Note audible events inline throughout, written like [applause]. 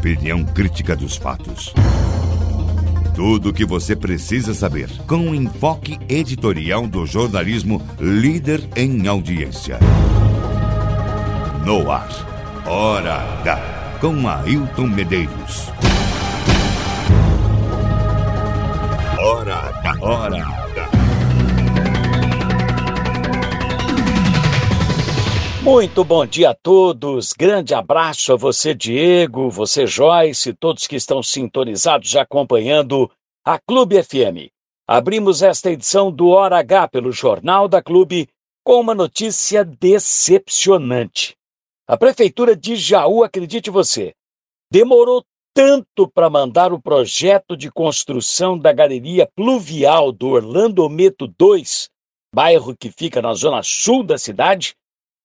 opinião crítica dos fatos. Tudo o que você precisa saber, com o enfoque editorial do jornalismo líder em audiência. No ar, Hora H, com Ailton Medeiros. Hora H, Hora. Muito bom dia a todos. Grande abraço a você, Diego, você, Joyce, todos que estão sintonizados acompanhando a Clube FM. Abrimos esta edição do Hora H pelo Jornal da Clube com uma notícia decepcionante. A Prefeitura de Jaú, acredite você, demorou tanto para mandar o projeto de construção da galeria pluvial do Orlando Meto 2, bairro que fica na zona sul da cidade,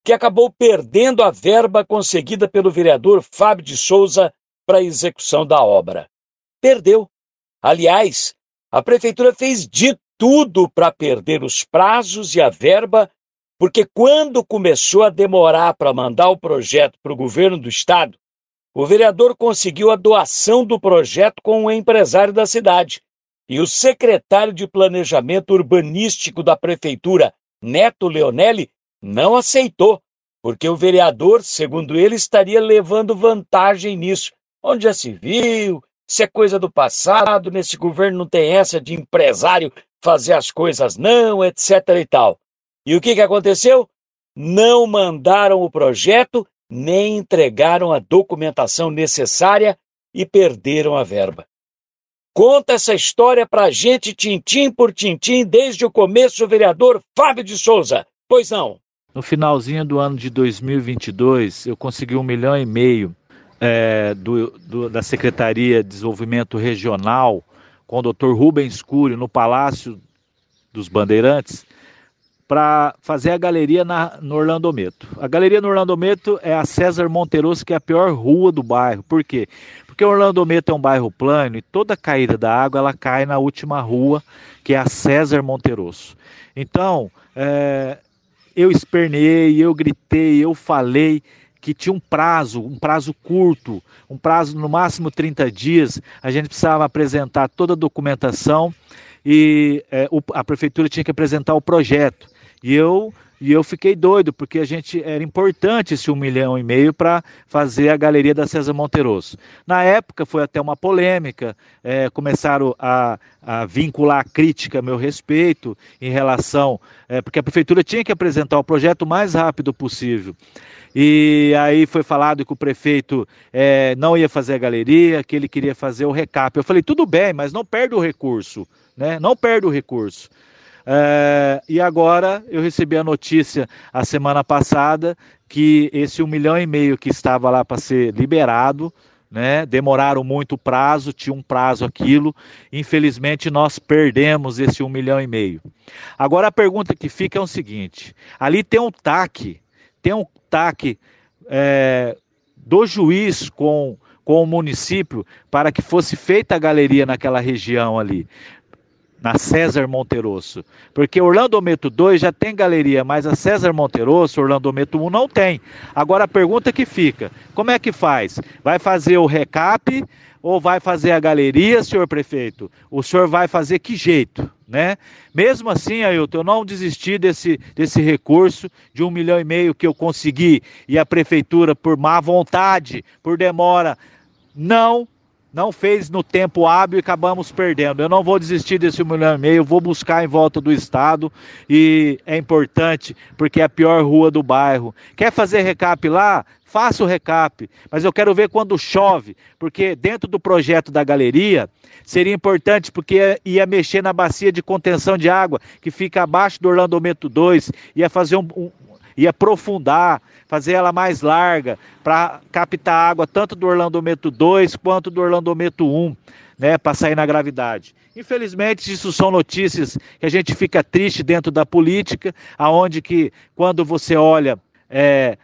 que acabou perdendo a verba conseguida pelo vereador Fábio de Souza para a execução da obra. Perdeu. Aliás, a prefeitura fez de tudo para perder os prazos e a verba, porque quando começou a demorar para mandar o projeto para o governo do estado, o vereador conseguiu a doação do projeto com um empresário da cidade. E o secretário de Planejamento Urbanístico da prefeitura, Neto Leonelli, não aceitou, porque o vereador, segundo ele, estaria levando vantagem nisso. Onde já se viu? Isso é coisa do passado, nesse governo não tem essa de empresário fazer as coisas não, etc e tal. E o que, que aconteceu? Não mandaram o projeto, nem entregaram a documentação necessária e perderam a verba. Conta essa história pra gente, tintim por tintim, desde o começo, o vereador Fábio de Souza. Pois não. No finalzinho do ano de 2022, eu consegui um milhão e meio é, do, do, da Secretaria de Desenvolvimento Regional com o Dr. Rubens Cury no Palácio dos Bandeirantes para fazer a galeria na, no Orlando Meto. A galeria no Orlando Meto é a César Monteroso, que é a pior rua do bairro. Por quê? Porque o Orlando Meto é um bairro plano e toda caída da água ela cai na última rua, que é a César Monteroso. Então, é, eu espernei, eu gritei, eu falei que tinha um prazo, um prazo curto, um prazo no máximo 30 dias, a gente precisava apresentar toda a documentação e é, o, a prefeitura tinha que apresentar o projeto. E eu e eu fiquei doido, porque a gente era importante esse um milhão e meio para fazer a galeria da César Monteroso. Na época foi até uma polêmica, é, começaram a, a, vincular a crítica a meu respeito em relação, é, porque a prefeitura tinha que apresentar o projeto o mais rápido possível. E aí foi falado que o prefeito é, não ia fazer a galeria, que ele queria fazer o recap. Eu falei, tudo bem, mas não perde o recurso, né? Não perde o recurso. É, e agora eu recebi a notícia a semana passada que esse um milhão e meio que estava lá para ser liberado, né? Demoraram muito o prazo, tinha um prazo aquilo. Infelizmente nós perdemos esse um milhão e meio. Agora a pergunta que fica é o seguinte: ali tem um TAC, tem um TAC é, do juiz com com o município para que fosse feita a galeria naquela região ali na César Monterosso. Porque Orlando Meto 2 já tem galeria, mas a César Monterosso, Orlando Meto 1 não tem. Agora a pergunta que fica: como é que faz? Vai fazer o recap ou vai fazer a galeria, senhor prefeito? O senhor vai fazer que jeito? Né? Mesmo assim, Ailton, eu não desisti desse, desse recurso de um milhão e meio que eu consegui e a prefeitura, por má vontade, por demora, não não fez no tempo hábil e acabamos perdendo. Eu não vou desistir desse milhão e meio, vou buscar em volta do estado e é importante porque é a pior rua do bairro. Quer fazer recap lá? Faça o recap, mas eu quero ver quando chove, porque dentro do projeto da galeria seria importante porque ia mexer na bacia de contenção de água que fica abaixo do Orlando Meto 2, ia fazer um, um e aprofundar, fazer ela mais larga para captar água tanto do Orlando Meto 2 quanto do Orlando Meto 1, né, para sair na gravidade. Infelizmente, isso são notícias que a gente fica triste dentro da política, aonde que quando você olha é,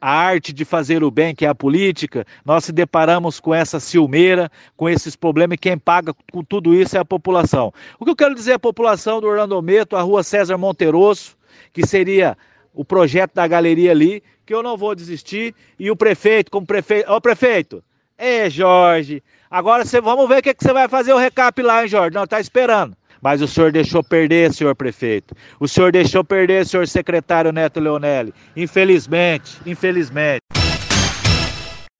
a arte de fazer o bem, que é a política, nós se deparamos com essa ciumeira, com esses problemas, e quem paga com tudo isso é a população. O que eu quero dizer à população do Orlando Meto, a rua César Monterosso, que seria o projeto da galeria ali, que eu não vou desistir. E o prefeito, como prefeito, ó prefeito, É, Jorge. Agora cê, vamos ver o que, que você vai fazer o recap lá, hein, Jorge? Não, tá esperando. Mas o senhor deixou perder, senhor prefeito. O senhor deixou perder, senhor secretário Neto Leonelli. Infelizmente, infelizmente.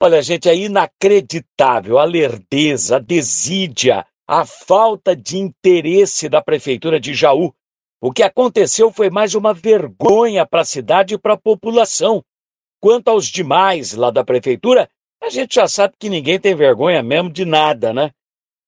Olha, gente, é inacreditável a lerdeza, a desídia, a falta de interesse da prefeitura de Jaú. O que aconteceu foi mais uma vergonha para a cidade e para a população. Quanto aos demais lá da prefeitura, a gente já sabe que ninguém tem vergonha mesmo de nada, né?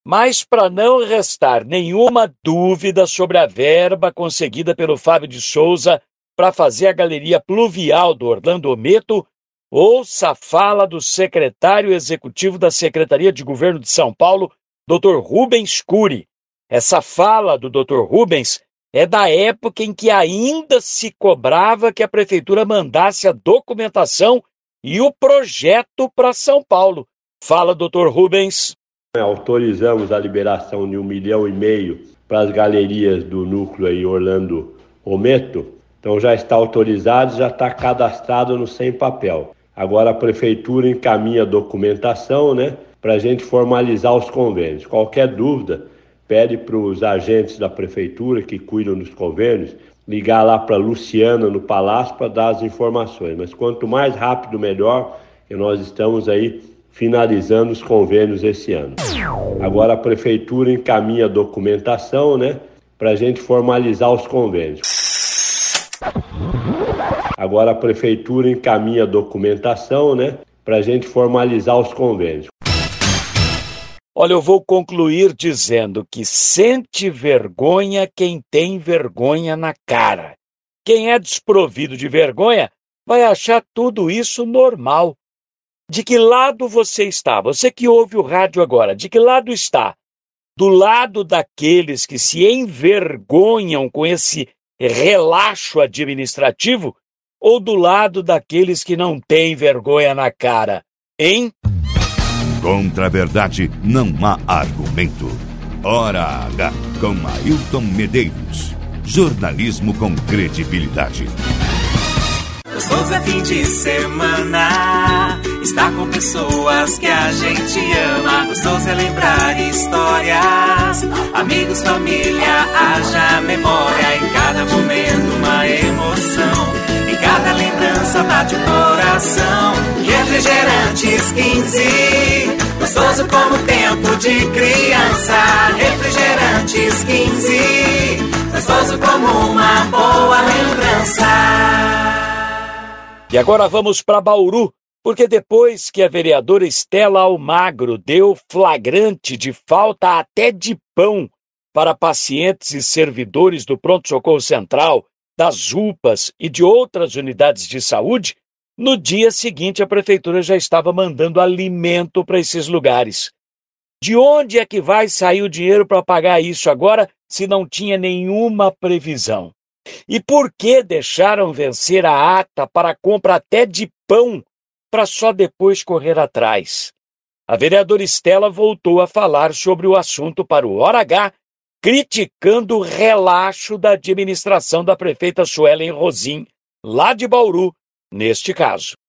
Mas para não restar nenhuma dúvida sobre a verba conseguida pelo Fábio de Souza para fazer a galeria pluvial do Orlando Meto, ouça a fala do secretário executivo da Secretaria de Governo de São Paulo, Dr. Rubens Cury. Essa fala do Dr. Rubens é da época em que ainda se cobrava que a prefeitura mandasse a documentação e o projeto para São Paulo. Fala, doutor Rubens. Autorizamos a liberação de um milhão e meio para as galerias do núcleo aí Orlando Ometo. Então já está autorizado, já está cadastrado no sem papel. Agora a prefeitura encaminha a documentação, né, para a gente formalizar os convênios. Qualquer dúvida, pede para os agentes da prefeitura que cuidam dos convênios ligar lá para Luciana no Palácio para dar as informações. Mas quanto mais rápido, melhor, e nós estamos aí finalizando os convênios esse ano. Agora a prefeitura encaminha a documentação, né, para a gente formalizar os convênios. Agora a prefeitura encaminha a documentação, né, para a gente formalizar os convênios. Olha, eu vou concluir dizendo que sente vergonha quem tem vergonha na cara. Quem é desprovido de vergonha vai achar tudo isso normal. De que lado você está? Você que ouve o rádio agora, de que lado está? Do lado daqueles que se envergonham com esse relaxo administrativo ou do lado daqueles que não têm vergonha na cara? Hein? Contra a verdade não há argumento. Hora H com Ailton Medeiros. Jornalismo com credibilidade. Gostoso é fim de semana. Está com pessoas que a gente ama. Gostoso é lembrar histórias. Amigos, família, haja memória. Em cada momento, uma emoção. Em cada lembrança, bate o coração. Refrigerantes 15. Gostoso como tempo de criança. Refrigerantes 15. Gostoso como uma boa lembrança. E agora vamos para Bauru, porque depois que a vereadora Estela Almagro deu flagrante de falta até de pão para pacientes e servidores do Pronto Socorro Central, das UPAs e de outras unidades de saúde, no dia seguinte a prefeitura já estava mandando alimento para esses lugares. De onde é que vai sair o dinheiro para pagar isso agora se não tinha nenhuma previsão? E por que deixaram vencer a ata para compra até de pão para só depois correr atrás? A vereadora Estela voltou a falar sobre o assunto para o Hora H, criticando o relaxo da administração da prefeita Suelen Rosim, lá de Bauru, neste caso.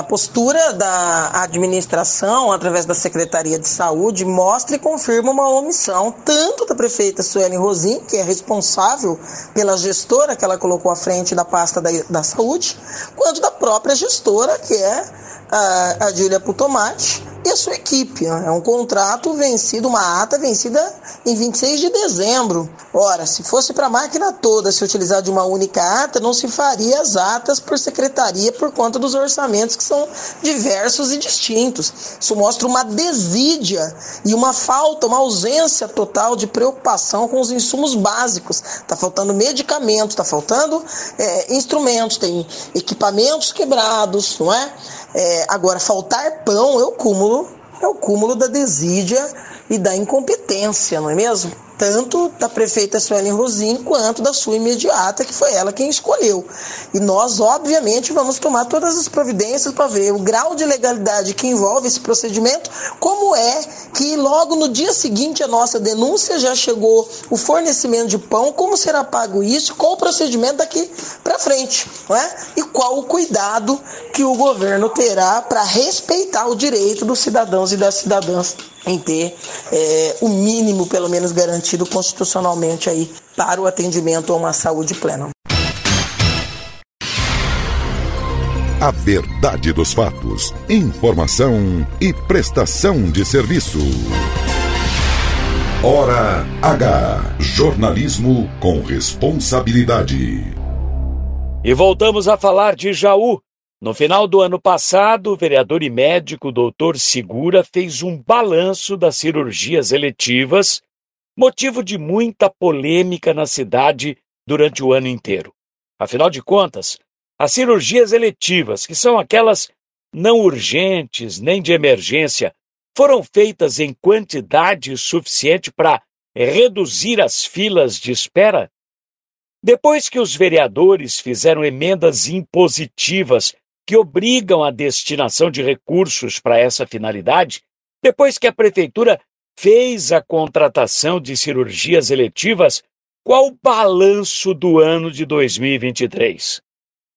A postura da administração, através da Secretaria de Saúde, mostra e confirma uma omissão, tanto da prefeita Suelen Rosim, que é responsável pela gestora que ela colocou à frente da pasta da, da saúde, quanto da própria gestora, que é a, a Júlia Putomati, e a sua equipe. Né? É um contrato vencido, uma ata vencida em 26 de dezembro. Ora, se fosse para a máquina toda se utilizar de uma única ata, não se faria as atas por secretaria por conta dos orçamentos que são diversos e distintos. Isso mostra uma desídia e uma falta, uma ausência total de preocupação com os insumos básicos. Está faltando medicamentos, está faltando é, instrumentos, tem equipamentos quebrados, não é? é? Agora, faltar pão é o cúmulo, é o cúmulo da desídia e da incompetência, não é mesmo? Tanto da prefeita Suelen Rosim quanto da sua imediata, que foi ela quem escolheu. E nós, obviamente, vamos tomar todas as providências para ver o grau de legalidade que envolve esse procedimento, como é que logo no dia seguinte a nossa denúncia já chegou o fornecimento de pão, como será pago isso, qual o procedimento daqui para frente, não é? E qual o cuidado que o governo terá para respeitar o direito dos cidadãos e das cidadãs em ter é, o mínimo, pelo menos, garantido constitucionalmente aí para o atendimento a uma saúde plena. A verdade dos fatos, informação e prestação de serviço. Hora H. Jornalismo com responsabilidade. E voltamos a falar de Jaú, no final do ano passado, o vereador e médico Dr. Segura fez um balanço das cirurgias eletivas, motivo de muita polêmica na cidade durante o ano inteiro. Afinal de contas, as cirurgias eletivas, que são aquelas não urgentes nem de emergência, foram feitas em quantidade suficiente para reduzir as filas de espera? Depois que os vereadores fizeram emendas impositivas que obrigam a destinação de recursos para essa finalidade, depois que a Prefeitura fez a contratação de cirurgias eletivas, qual o balanço do ano de 2023?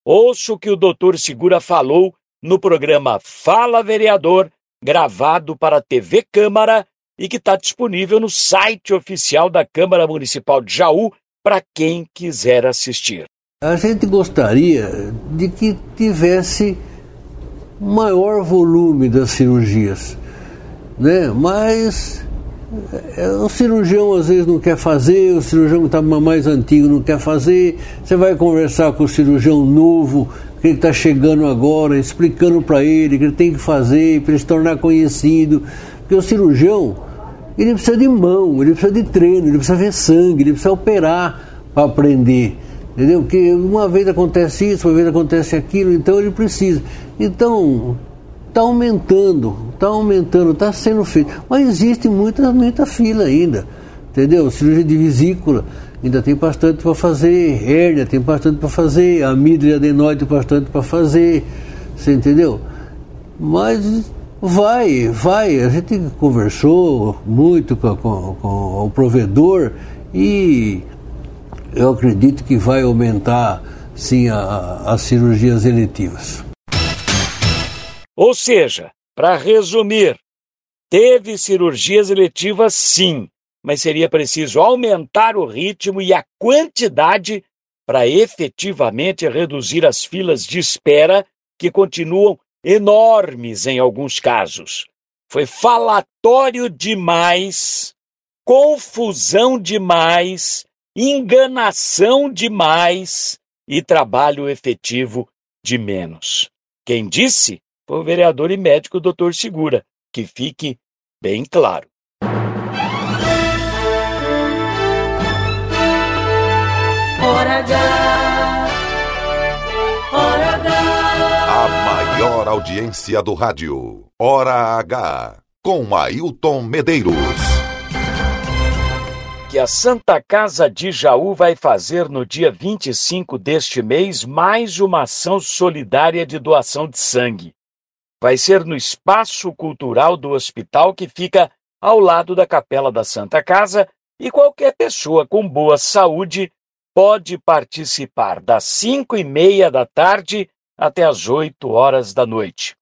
Ouço o que o doutor Segura falou no programa Fala Vereador, gravado para a TV Câmara e que está disponível no site oficial da Câmara Municipal de Jaú para quem quiser assistir. A gente gostaria de que tivesse maior volume das cirurgias, né? Mas o cirurgião às vezes não quer fazer, o cirurgião que está mais antigo não quer fazer. Você vai conversar com o cirurgião novo, que ele está chegando agora, explicando para ele que ele tem que fazer para ele se tornar conhecido. Porque o cirurgião, ele precisa de mão, ele precisa de treino, ele precisa ver sangue, ele precisa operar para aprender. Entendeu? Porque uma vez acontece isso, uma vez acontece aquilo, então ele precisa. Então, está aumentando, está aumentando, está sendo feito. Mas existe muita, muita fila ainda. Entendeu? Cirurgia de vesícula ainda tem bastante para fazer, hérnia tem bastante para fazer, amígdala e adenoide bastante para fazer. Você entendeu? Mas vai, vai. A gente conversou muito com, com, com o provedor e eu acredito que vai aumentar sim as cirurgias eletivas. Ou seja, para resumir, teve cirurgias eletivas sim, mas seria preciso aumentar o ritmo e a quantidade para efetivamente reduzir as filas de espera que continuam enormes em alguns casos. Foi falatório demais, confusão demais enganação demais e trabalho efetivo de menos. Quem disse foi o vereador e médico Dr. Segura, que fique bem claro. Hora H. Hora H. A maior audiência do rádio. Hora H. Com Ailton Medeiros que a Santa Casa de Jaú vai fazer no dia 25 deste mês mais uma ação solidária de doação de sangue. Vai ser no Espaço Cultural do Hospital, que fica ao lado da Capela da Santa Casa, e qualquer pessoa com boa saúde pode participar das 5 e meia da tarde até as 8 horas da noite.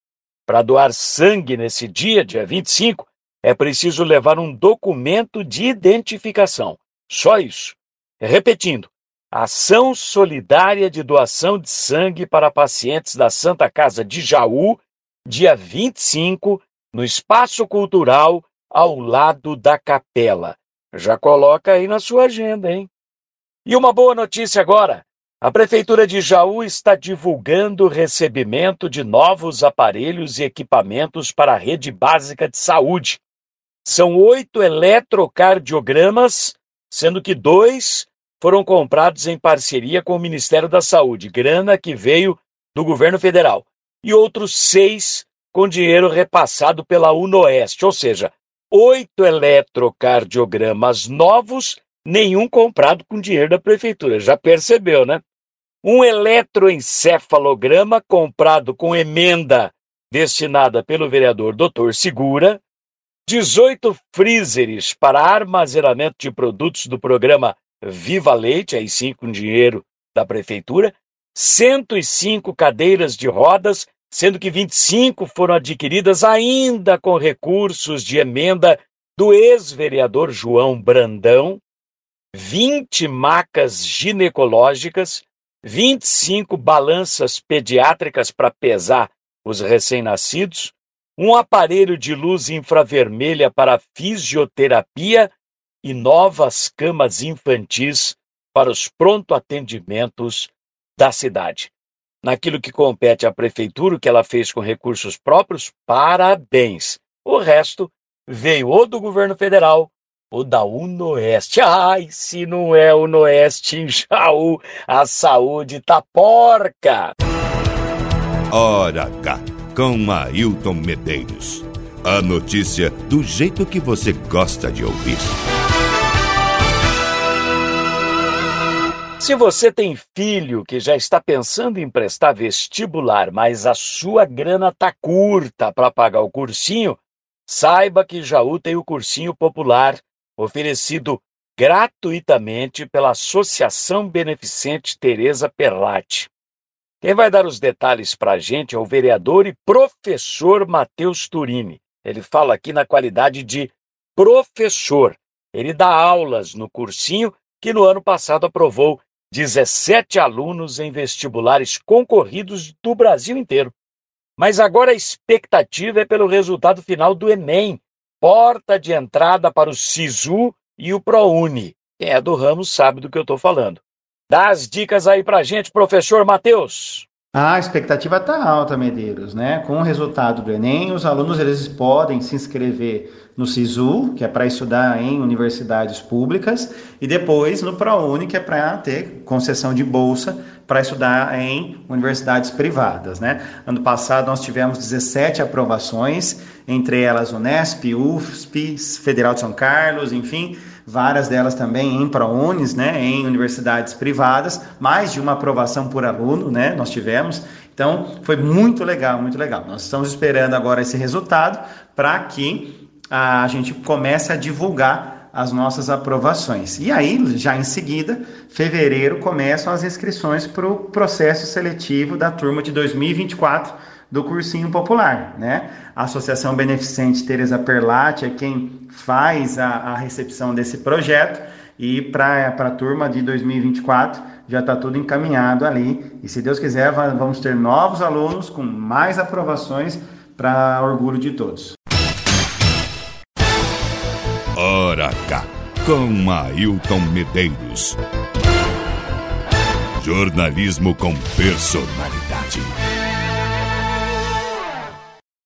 Para doar sangue nesse dia, dia 25, é preciso levar um documento de identificação. Só isso. Repetindo, ação solidária de doação de sangue para pacientes da Santa Casa de Jaú, dia 25, no Espaço Cultural, ao lado da capela. Já coloca aí na sua agenda, hein? E uma boa notícia agora. A Prefeitura de Jaú está divulgando o recebimento de novos aparelhos e equipamentos para a rede básica de saúde. São oito eletrocardiogramas, sendo que dois foram comprados em parceria com o Ministério da Saúde, grana que veio do governo federal, e outros seis com dinheiro repassado pela UNOeste, ou seja, oito eletrocardiogramas novos, nenhum comprado com dinheiro da prefeitura. Já percebeu, né? Um eletroencefalograma comprado com emenda destinada pelo vereador Dr. Segura, 18 freezers para armazenamento de produtos do programa Viva Leite, aí sim com dinheiro da prefeitura, 105 cadeiras de rodas, sendo que 25 foram adquiridas ainda com recursos de emenda do ex-vereador João Brandão, 20 macas ginecológicas, 25 balanças pediátricas para pesar os recém-nascidos, um aparelho de luz infravermelha para fisioterapia e novas camas infantis para os pronto atendimentos da cidade. Naquilo que compete à prefeitura, o que ela fez com recursos próprios, parabéns. O resto veio ou do governo federal ou da Unoeste. Ai, se não é Unoeste em Jaú, a saúde tá porca. Ora cá, com Ailton Medeiros. A notícia do jeito que você gosta de ouvir. Se você tem filho que já está pensando em prestar vestibular, mas a sua grana tá curta para pagar o cursinho, saiba que Jaú tem o cursinho popular oferecido gratuitamente pela Associação Beneficente Teresa Perlatti. Quem vai dar os detalhes para a gente é o vereador e professor Matheus Turini. Ele fala aqui na qualidade de professor. Ele dá aulas no cursinho que no ano passado aprovou 17 alunos em vestibulares concorridos do Brasil inteiro. Mas agora a expectativa é pelo resultado final do Enem, porta de entrada para o SISU e o ProUni. Quem é do ramo sabe do que eu estou falando. Dá as dicas aí para gente, professor Matheus. A expectativa está alta, Medeiros, né? Com o resultado do Enem, os alunos eles podem se inscrever no SISU, que é para estudar em universidades públicas, e depois no ProUni, que é para ter concessão de bolsa para estudar em universidades privadas, né? Ano passado nós tivemos 17 aprovações, entre elas Unesp, UFSP, Federal de São Carlos, enfim, várias delas também em ProUnis, né, em universidades privadas, mais de uma aprovação por aluno, né, nós tivemos. Então, foi muito legal, muito legal. Nós estamos esperando agora esse resultado para que a gente comece a divulgar as nossas aprovações. E aí, já em seguida, fevereiro, começam as inscrições para o processo seletivo da turma de 2024 do cursinho popular, né? A Associação Beneficente Teresa Perlati é quem faz a, a recepção desse projeto e para a turma de 2024 já está tudo encaminhado ali. E se Deus quiser, vamos ter novos alunos com mais aprovações para orgulho de todos. Ora cá, com Ailton Medeiros. Jornalismo com personalidade.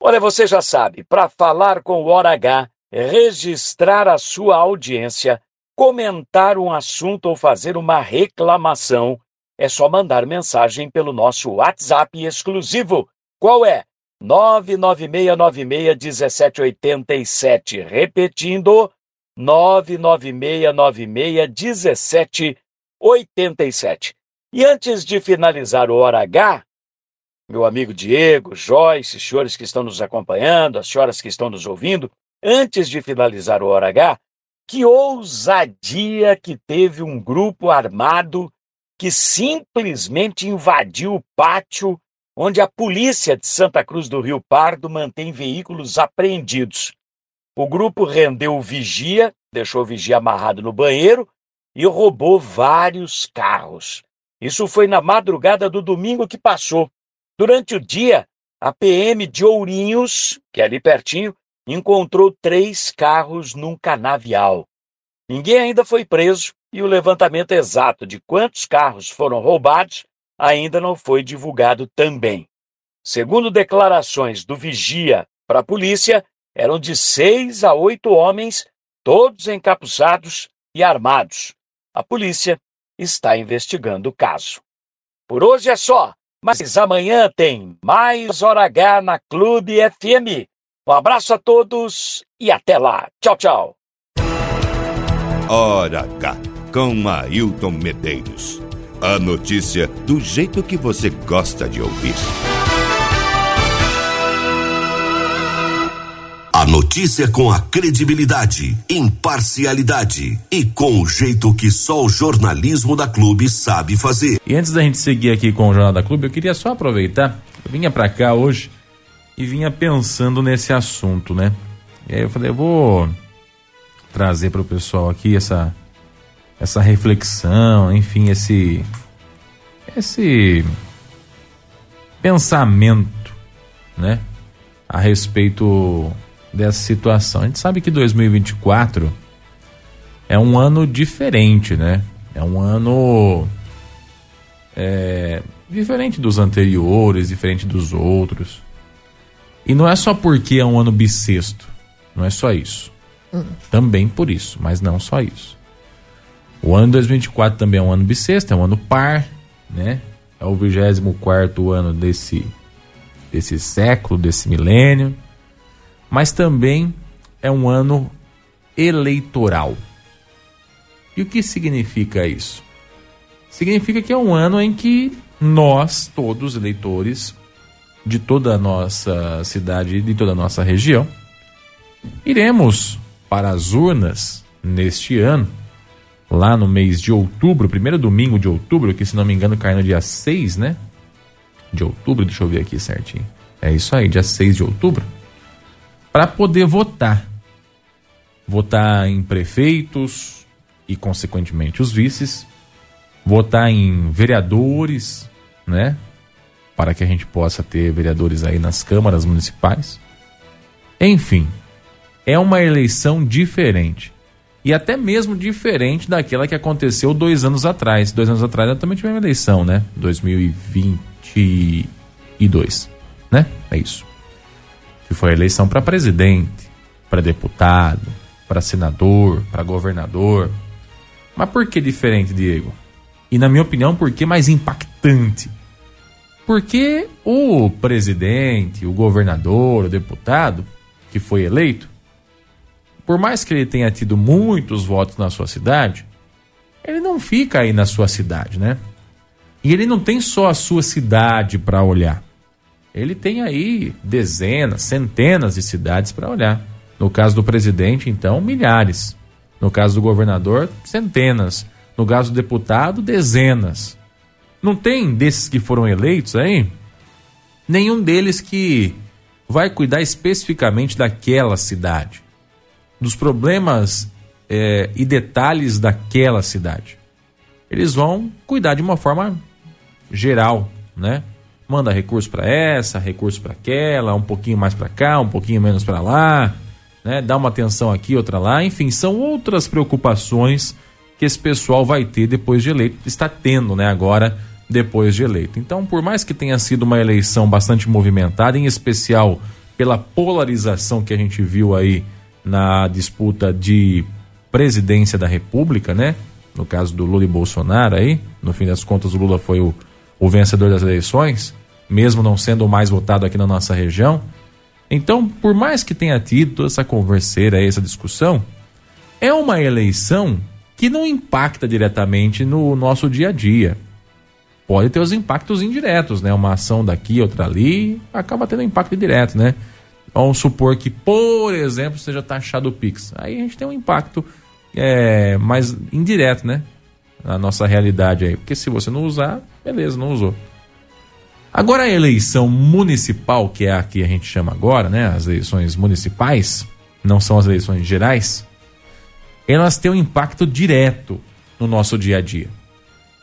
Olha, você já sabe, para falar com o Hora H, registrar a sua audiência, comentar um assunto ou fazer uma reclamação, é só mandar mensagem pelo nosso WhatsApp exclusivo. Qual é? 996961787. Repetindo, 996961787. E antes de finalizar o Hora H, meu amigo Diego, Joyce, senhores que estão nos acompanhando, as senhoras que estão nos ouvindo, antes de finalizar o Hora H, que ousadia que teve um grupo armado que simplesmente invadiu o pátio onde a polícia de Santa Cruz do Rio Pardo mantém veículos apreendidos. O grupo rendeu o vigia, deixou o vigia amarrado no banheiro e roubou vários carros. Isso foi na madrugada do domingo que passou. Durante o dia, a PM de Ourinhos, que é ali pertinho, encontrou três carros num canavial. Ninguém ainda foi preso e o levantamento exato de quantos carros foram roubados ainda não foi divulgado também. Segundo declarações do vigia para a polícia, eram de seis a oito homens, todos encapuzados e armados. A polícia está investigando o caso. Por hoje é só. Mas amanhã tem mais Hora H na Clube FM. Um abraço a todos e até lá. Tchau, tchau. Hora H, com Ailton Medeiros. A notícia do jeito que você gosta de ouvir. Notícia com a credibilidade, imparcialidade e com o jeito que só o jornalismo da Clube sabe fazer. E antes da gente seguir aqui com o Jornal da Clube, eu queria só aproveitar. Eu vinha para cá hoje e vinha pensando nesse assunto, né? E aí eu falei, eu vou trazer para o pessoal aqui essa essa reflexão, enfim, esse esse pensamento, né, a respeito dessa situação. A gente sabe que 2024 é um ano diferente, né? É um ano é, diferente dos anteriores, diferente dos outros. E não é só porque é um ano bissexto, não é só isso. Hum. Também por isso, mas não só isso. O ano 2024 também é um ano bissexto, é um ano par, né? É o 24 ano desse, desse século, desse milênio. Mas também é um ano eleitoral. E o que significa isso? Significa que é um ano em que nós, todos eleitores, de toda a nossa cidade e de toda a nossa região, iremos para as urnas neste ano, lá no mês de outubro, primeiro domingo de outubro, que se não me engano cai no dia 6, né? De outubro, deixa eu ver aqui certinho. É isso aí, dia 6 de outubro. Para poder votar. Votar em prefeitos e, consequentemente, os vices. Votar em vereadores, né? para que a gente possa ter vereadores aí nas câmaras municipais. Enfim, é uma eleição diferente. E até mesmo diferente daquela que aconteceu dois anos atrás. Dois anos atrás eu também tive uma eleição, né? 2022, né? É isso. Que foi eleição para presidente, para deputado, para senador, para governador. Mas por que diferente, Diego? E na minha opinião, por que mais impactante? Porque o presidente, o governador, o deputado que foi eleito, por mais que ele tenha tido muitos votos na sua cidade, ele não fica aí na sua cidade, né? E ele não tem só a sua cidade para olhar. Ele tem aí dezenas, centenas de cidades para olhar. No caso do presidente, então, milhares. No caso do governador, centenas. No caso do deputado, dezenas. Não tem desses que foram eleitos aí? Nenhum deles que vai cuidar especificamente daquela cidade, dos problemas é, e detalhes daquela cidade. Eles vão cuidar de uma forma geral, né? Manda recurso para essa, recurso para aquela, um pouquinho mais para cá, um pouquinho menos para lá, né? Dá uma atenção aqui, outra lá, enfim, são outras preocupações que esse pessoal vai ter depois de eleito, está tendo, né? Agora depois de eleito. Então, por mais que tenha sido uma eleição bastante movimentada, em especial pela polarização que a gente viu aí na disputa de presidência da República, né? No caso do Lula e Bolsonaro aí, no fim das contas o Lula foi o, o vencedor das eleições, mesmo não sendo o mais votado aqui na nossa região. Então, por mais que tenha tido toda essa converseira essa discussão, é uma eleição que não impacta diretamente no nosso dia a dia pode ter os impactos indiretos, né? Uma ação daqui, outra ali, acaba tendo impacto direto, né? Vamos supor que, por exemplo, seja taxado o Pix. Aí a gente tem um impacto é, mais indireto, né? Na nossa realidade aí. Porque se você não usar, beleza, não usou. Agora a eleição municipal, que é a que a gente chama agora, né? As eleições municipais, não são as eleições gerais, elas têm um impacto direto no nosso dia a dia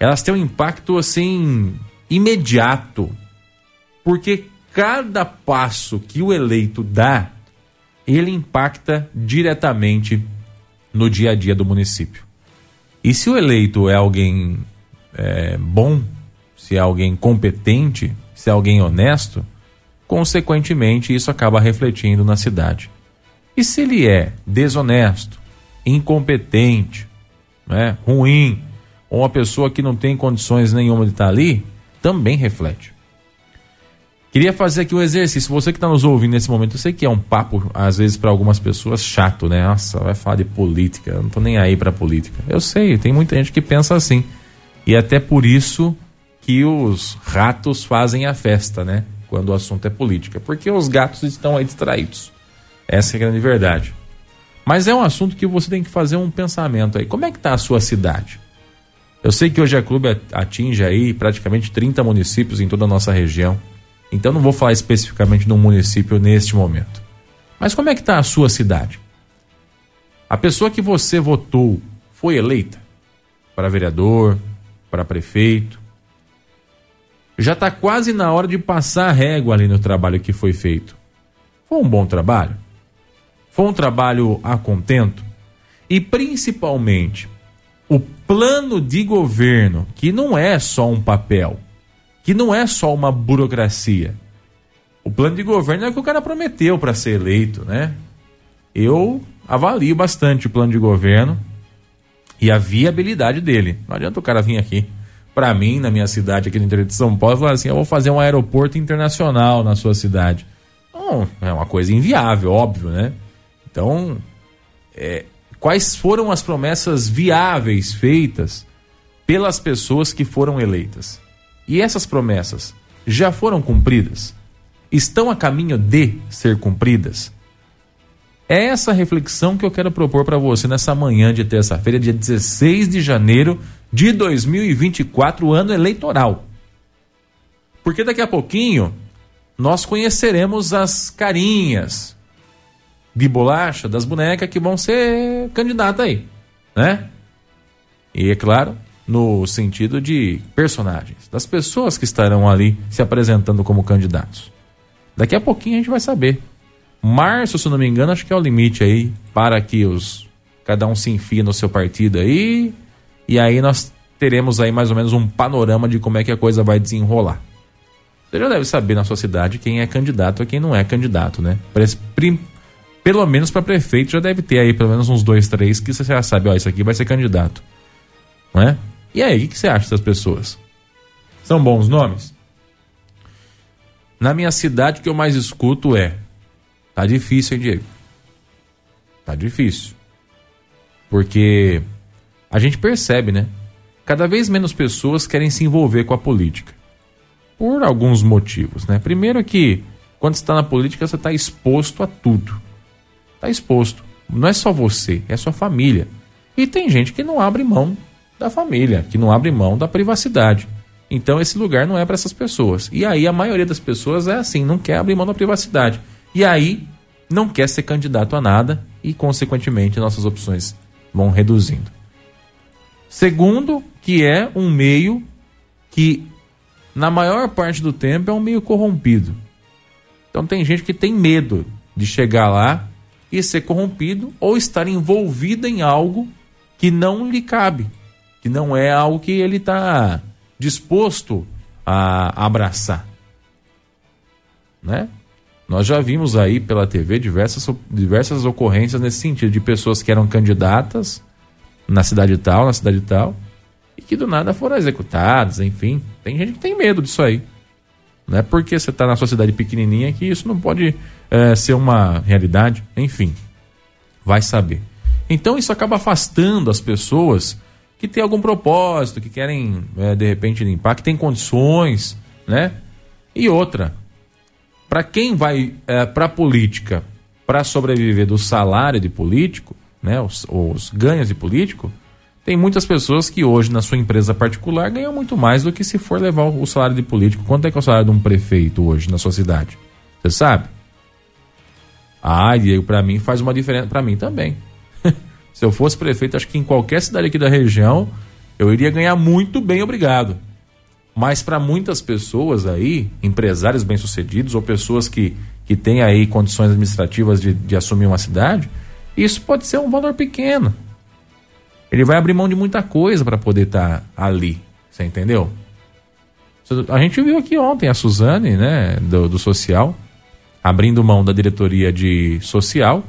elas têm um impacto assim imediato, porque cada passo que o eleito dá, ele impacta diretamente no dia a dia do município. E se o eleito é alguém é, bom, se é alguém competente, se é alguém honesto, consequentemente isso acaba refletindo na cidade. E se ele é desonesto, incompetente, né, ruim, ou uma pessoa que não tem condições nenhuma de estar ali, também reflete. Queria fazer aqui um exercício. Você que está nos ouvindo nesse momento, eu sei que é um papo, às vezes, para algumas pessoas chato, né? Nossa, vai falar de política, eu não tô nem aí para política. Eu sei, tem muita gente que pensa assim. E até por isso que os ratos fazem a festa, né? Quando o assunto é política. Porque os gatos estão aí distraídos. Essa é a grande verdade. Mas é um assunto que você tem que fazer um pensamento aí. Como é que está a sua cidade? Eu sei que hoje a clube atinge aí praticamente 30 municípios em toda a nossa região. Então não vou falar especificamente de um município neste momento. Mas como é que está a sua cidade? A pessoa que você votou foi eleita para vereador, para prefeito. Já está quase na hora de passar a régua ali no trabalho que foi feito. Foi um bom trabalho? Foi um trabalho a contento? E principalmente, o plano de governo, que não é só um papel, que não é só uma burocracia. O plano de governo é o que o cara prometeu para ser eleito, né? Eu avalio bastante o plano de governo e a viabilidade dele. Não adianta o cara vir aqui para mim, na minha cidade, aqui no interior de São Paulo, falar assim: eu vou fazer um aeroporto internacional na sua cidade. Não, é uma coisa inviável, óbvio, né? Então, é, quais foram as promessas viáveis feitas pelas pessoas que foram eleitas? E essas promessas já foram cumpridas? Estão a caminho de ser cumpridas? É essa reflexão que eu quero propor para você nessa manhã de terça-feira, dia 16 de janeiro de 2024, ano eleitoral. Porque daqui a pouquinho nós conheceremos as carinhas de bolacha das bonecas que vão ser candidatas aí, né? E é claro, no sentido de personagens, das pessoas que estarão ali se apresentando como candidatos. Daqui a pouquinho a gente vai saber. Março, se não me engano, acho que é o limite aí para que os cada um se enfie no seu partido aí e aí nós teremos aí mais ou menos um panorama de como é que a coisa vai desenrolar. Você já deve saber na sua cidade quem é candidato e quem não é candidato, né? Pelo menos para prefeito já deve ter aí pelo menos uns dois, três que você já sabe, ó, isso aqui vai ser candidato, não é? E aí, o que você acha dessas pessoas? São bons nomes? Na minha cidade, o que eu mais escuto é Tá difícil, hein, Diego? Tá difícil. Porque a gente percebe, né? Cada vez menos pessoas querem se envolver com a política. Por alguns motivos, né? Primeiro é que quando está na política, você está exposto a tudo. Está exposto. Não é só você, é sua família. E tem gente que não abre mão da família, que não abre mão da privacidade. Então esse lugar não é para essas pessoas. E aí a maioria das pessoas é assim, não quer abrir mão da privacidade. E aí não quer ser candidato a nada e, consequentemente, nossas opções vão reduzindo. Segundo, que é um meio que, na maior parte do tempo, é um meio corrompido. Então, tem gente que tem medo de chegar lá e ser corrompido ou estar envolvido em algo que não lhe cabe, que não é algo que ele está disposto a abraçar. Né? Nós já vimos aí pela TV diversas, diversas ocorrências nesse sentido, de pessoas que eram candidatas na cidade tal, na cidade tal, e que do nada foram executadas, enfim. Tem gente que tem medo disso aí. Não é porque você está na sua cidade pequenininha que isso não pode é, ser uma realidade, enfim. Vai saber. Então isso acaba afastando as pessoas que têm algum propósito, que querem é, de repente limpar, que têm condições, né? E outra, para quem vai é, para política para sobreviver do salário de político, né, os, os ganhos de político, tem muitas pessoas que hoje na sua empresa particular ganham muito mais do que se for levar o salário de político. Quanto é que é o salário de um prefeito hoje na sua cidade? Você sabe? Ah, Diego, para mim faz uma diferença. Para mim também. [laughs] se eu fosse prefeito, acho que em qualquer cidade aqui da região, eu iria ganhar muito bem, obrigado. Mas para muitas pessoas aí, empresários bem-sucedidos ou pessoas que, que têm aí condições administrativas de, de assumir uma cidade, isso pode ser um valor pequeno. Ele vai abrir mão de muita coisa para poder estar tá ali. Você entendeu? A gente viu aqui ontem a Suzane, né, do, do social, abrindo mão da diretoria de social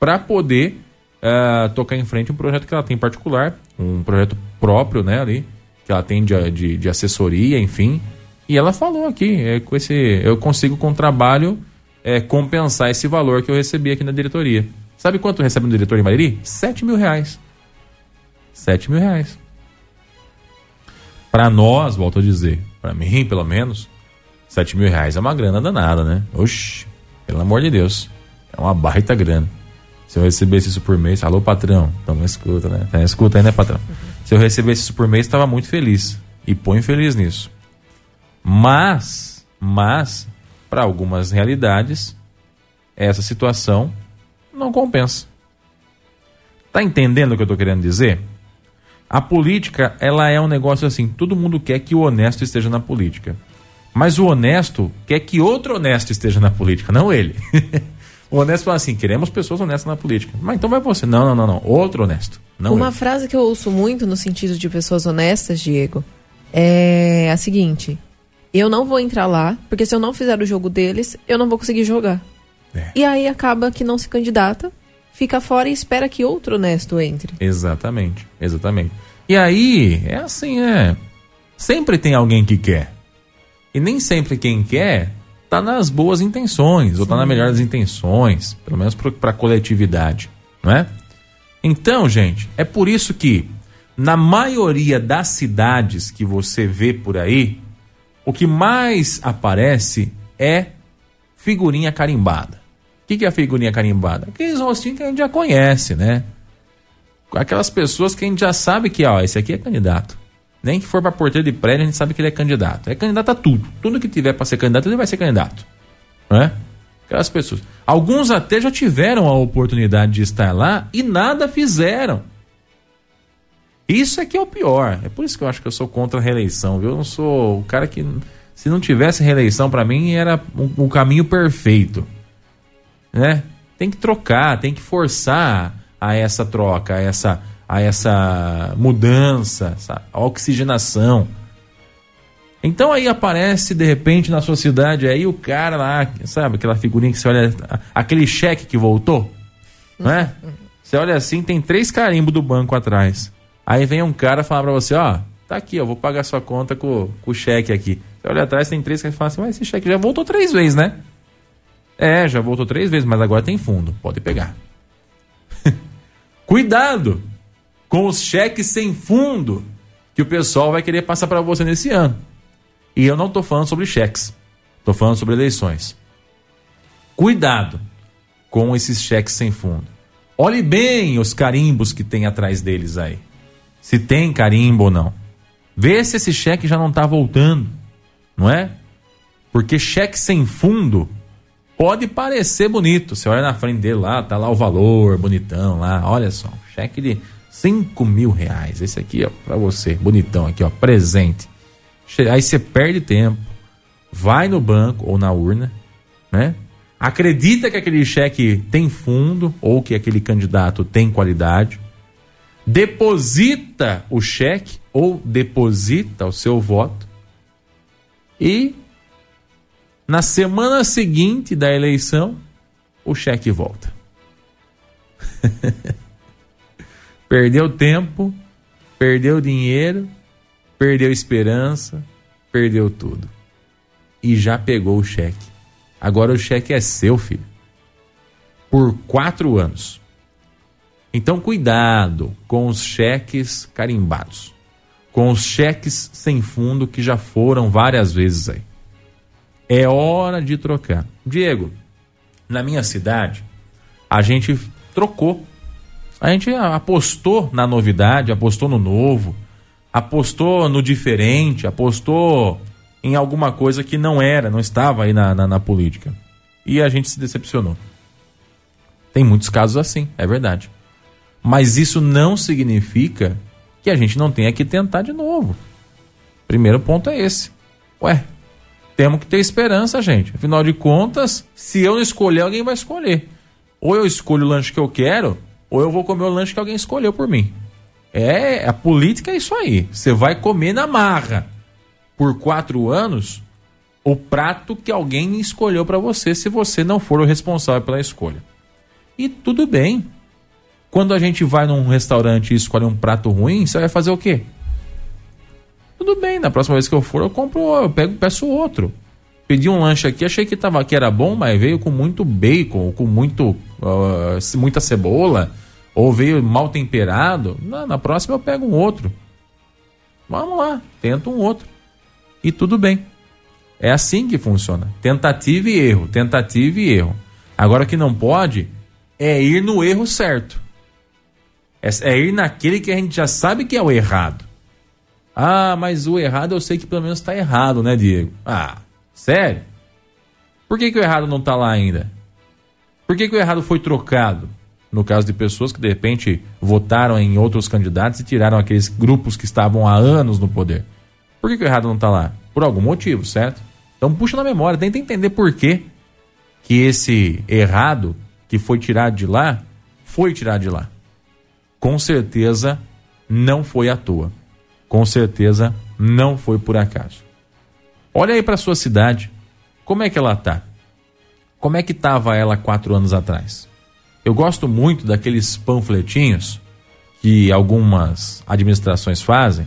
para poder uh, tocar em frente um projeto que ela tem em particular, um projeto próprio, né, ali, que ela tem de, de, de assessoria, enfim, E ela falou aqui, é, com esse, eu consigo com o trabalho é, compensar esse valor que eu recebi aqui na diretoria. Sabe quanto recebe um diretor em Mariri? 7 mil reais. 7 mil reais. Para nós, volto a dizer, para mim [laughs] pelo menos, 7 mil reais é uma grana danada, né? Oxi, pelo amor de Deus. É uma baita grana. Se eu recebesse isso por mês, alô patrão, então me escuta, né? Tá, escuta aí, né, patrão? Se eu recebesse isso por mês, estava muito feliz. E põe feliz nisso. Mas, mas, para algumas realidades, essa situação não compensa. Tá entendendo o que eu tô querendo dizer? A política, ela é um negócio assim, todo mundo quer que o honesto esteja na política. Mas o honesto quer que outro honesto esteja na política, não ele. [laughs] o honesto fala assim, queremos pessoas honestas na política. Mas então vai você. Não, não, não, não. Outro honesto. Não Uma ele. frase que eu ouço muito no sentido de pessoas honestas, Diego, é a seguinte: eu não vou entrar lá, porque se eu não fizer o jogo deles, eu não vou conseguir jogar. É. E aí acaba que não se candidata, fica fora e espera que outro honesto entre. Exatamente, exatamente. E aí, é assim, né? Sempre tem alguém que quer. E nem sempre quem quer tá nas boas intenções, ou tá na melhor das intenções, pelo menos para a coletividade, não é? Então, gente, é por isso que na maioria das cidades que você vê por aí, o que mais aparece é figurinha carimbada. O que, que é a figurinha carimbada? Aqueles rostinhos que a gente já conhece, né? Aquelas pessoas que a gente já sabe que, ó, esse aqui é candidato. Nem que for para porteiro de prédio, a gente sabe que ele é candidato. É candidato a tudo. Tudo que tiver para ser candidato, ele vai ser candidato. Né? Aquelas pessoas. Alguns até já tiveram a oportunidade de estar lá e nada fizeram. Isso é que é o pior. É por isso que eu acho que eu sou contra a reeleição, viu? Eu não sou o cara que. Se não tivesse reeleição, para mim era um, um caminho perfeito. Né? Tem que trocar, tem que forçar a essa troca, a essa, a essa mudança, oxigenação. Então aí aparece de repente na sua cidade aí o cara lá, sabe, aquela figurinha que você olha, aquele cheque que voltou, né? Você olha assim, tem três carimbos do banco atrás. Aí vem um cara falar pra você, ó, tá aqui, eu vou pagar sua conta com, com o cheque aqui. Você olha atrás, tem três que falam assim, mas esse cheque já voltou três vezes, né? É, já voltou três vezes, mas agora tem fundo, pode pegar. [laughs] Cuidado com os cheques sem fundo que o pessoal vai querer passar para você nesse ano. E eu não tô falando sobre cheques, tô falando sobre eleições. Cuidado com esses cheques sem fundo. Olhe bem os carimbos que tem atrás deles aí. Se tem carimbo ou não. Vê se esse cheque já não tá voltando, não é? Porque cheque sem fundo pode parecer bonito. Você olha na frente dele lá, tá lá o valor bonitão lá. Olha só, cheque de 5 mil reais. Esse aqui, ó, pra você, bonitão aqui, ó, presente. Aí você perde tempo, vai no banco ou na urna, né? Acredita que aquele cheque tem fundo ou que aquele candidato tem qualidade. Deposita o cheque ou deposita o seu voto. E na semana seguinte da eleição, o cheque volta. [laughs] perdeu tempo, perdeu dinheiro, perdeu esperança, perdeu tudo. E já pegou o cheque. Agora o cheque é seu, filho. Por quatro anos. Então, cuidado com os cheques carimbados. Com os cheques sem fundo que já foram várias vezes aí. É hora de trocar. Diego, na minha cidade, a gente trocou. A gente apostou na novidade, apostou no novo, apostou no diferente, apostou em alguma coisa que não era, não estava aí na, na, na política. E a gente se decepcionou. Tem muitos casos assim, é verdade. Mas isso não significa que a gente não tenha que tentar de novo. Primeiro ponto é esse. Ué, temos que ter esperança, gente. Afinal de contas, se eu não escolher, alguém vai escolher. Ou eu escolho o lanche que eu quero, ou eu vou comer o lanche que alguém escolheu por mim. É, a política é isso aí. Você vai comer na marra por quatro anos o prato que alguém escolheu para você, se você não for o responsável pela escolha. E tudo bem. Quando a gente vai num restaurante e escolhe um prato ruim, você vai fazer o quê? Tudo bem, na próxima vez que eu for, eu compro, eu pego, peço outro. Pedi um lanche aqui, achei que, tava, que era bom, mas veio com muito bacon, com muito, uh, muita cebola, ou veio mal temperado. Na, na próxima eu pego um outro. Vamos lá, tenta um outro. E tudo bem. É assim que funciona. Tentativa e erro, tentativa e erro. Agora o que não pode é ir no erro certo. É, é ir naquele que a gente já sabe que é o errado. Ah, mas o errado eu sei que pelo menos está errado, né, Diego? Ah, sério? Por que, que o errado não está lá ainda? Por que, que o errado foi trocado? No caso de pessoas que de repente votaram em outros candidatos e tiraram aqueles grupos que estavam há anos no poder. Por que, que o errado não está lá? Por algum motivo, certo? Então puxa na memória, tenta entender por que, que esse errado que foi tirado de lá foi tirado de lá. Com certeza não foi à toa. Com certeza não foi por acaso. Olha aí para sua cidade. Como é que ela tá? Como é que estava ela quatro anos atrás? Eu gosto muito daqueles panfletinhos que algumas administrações fazem.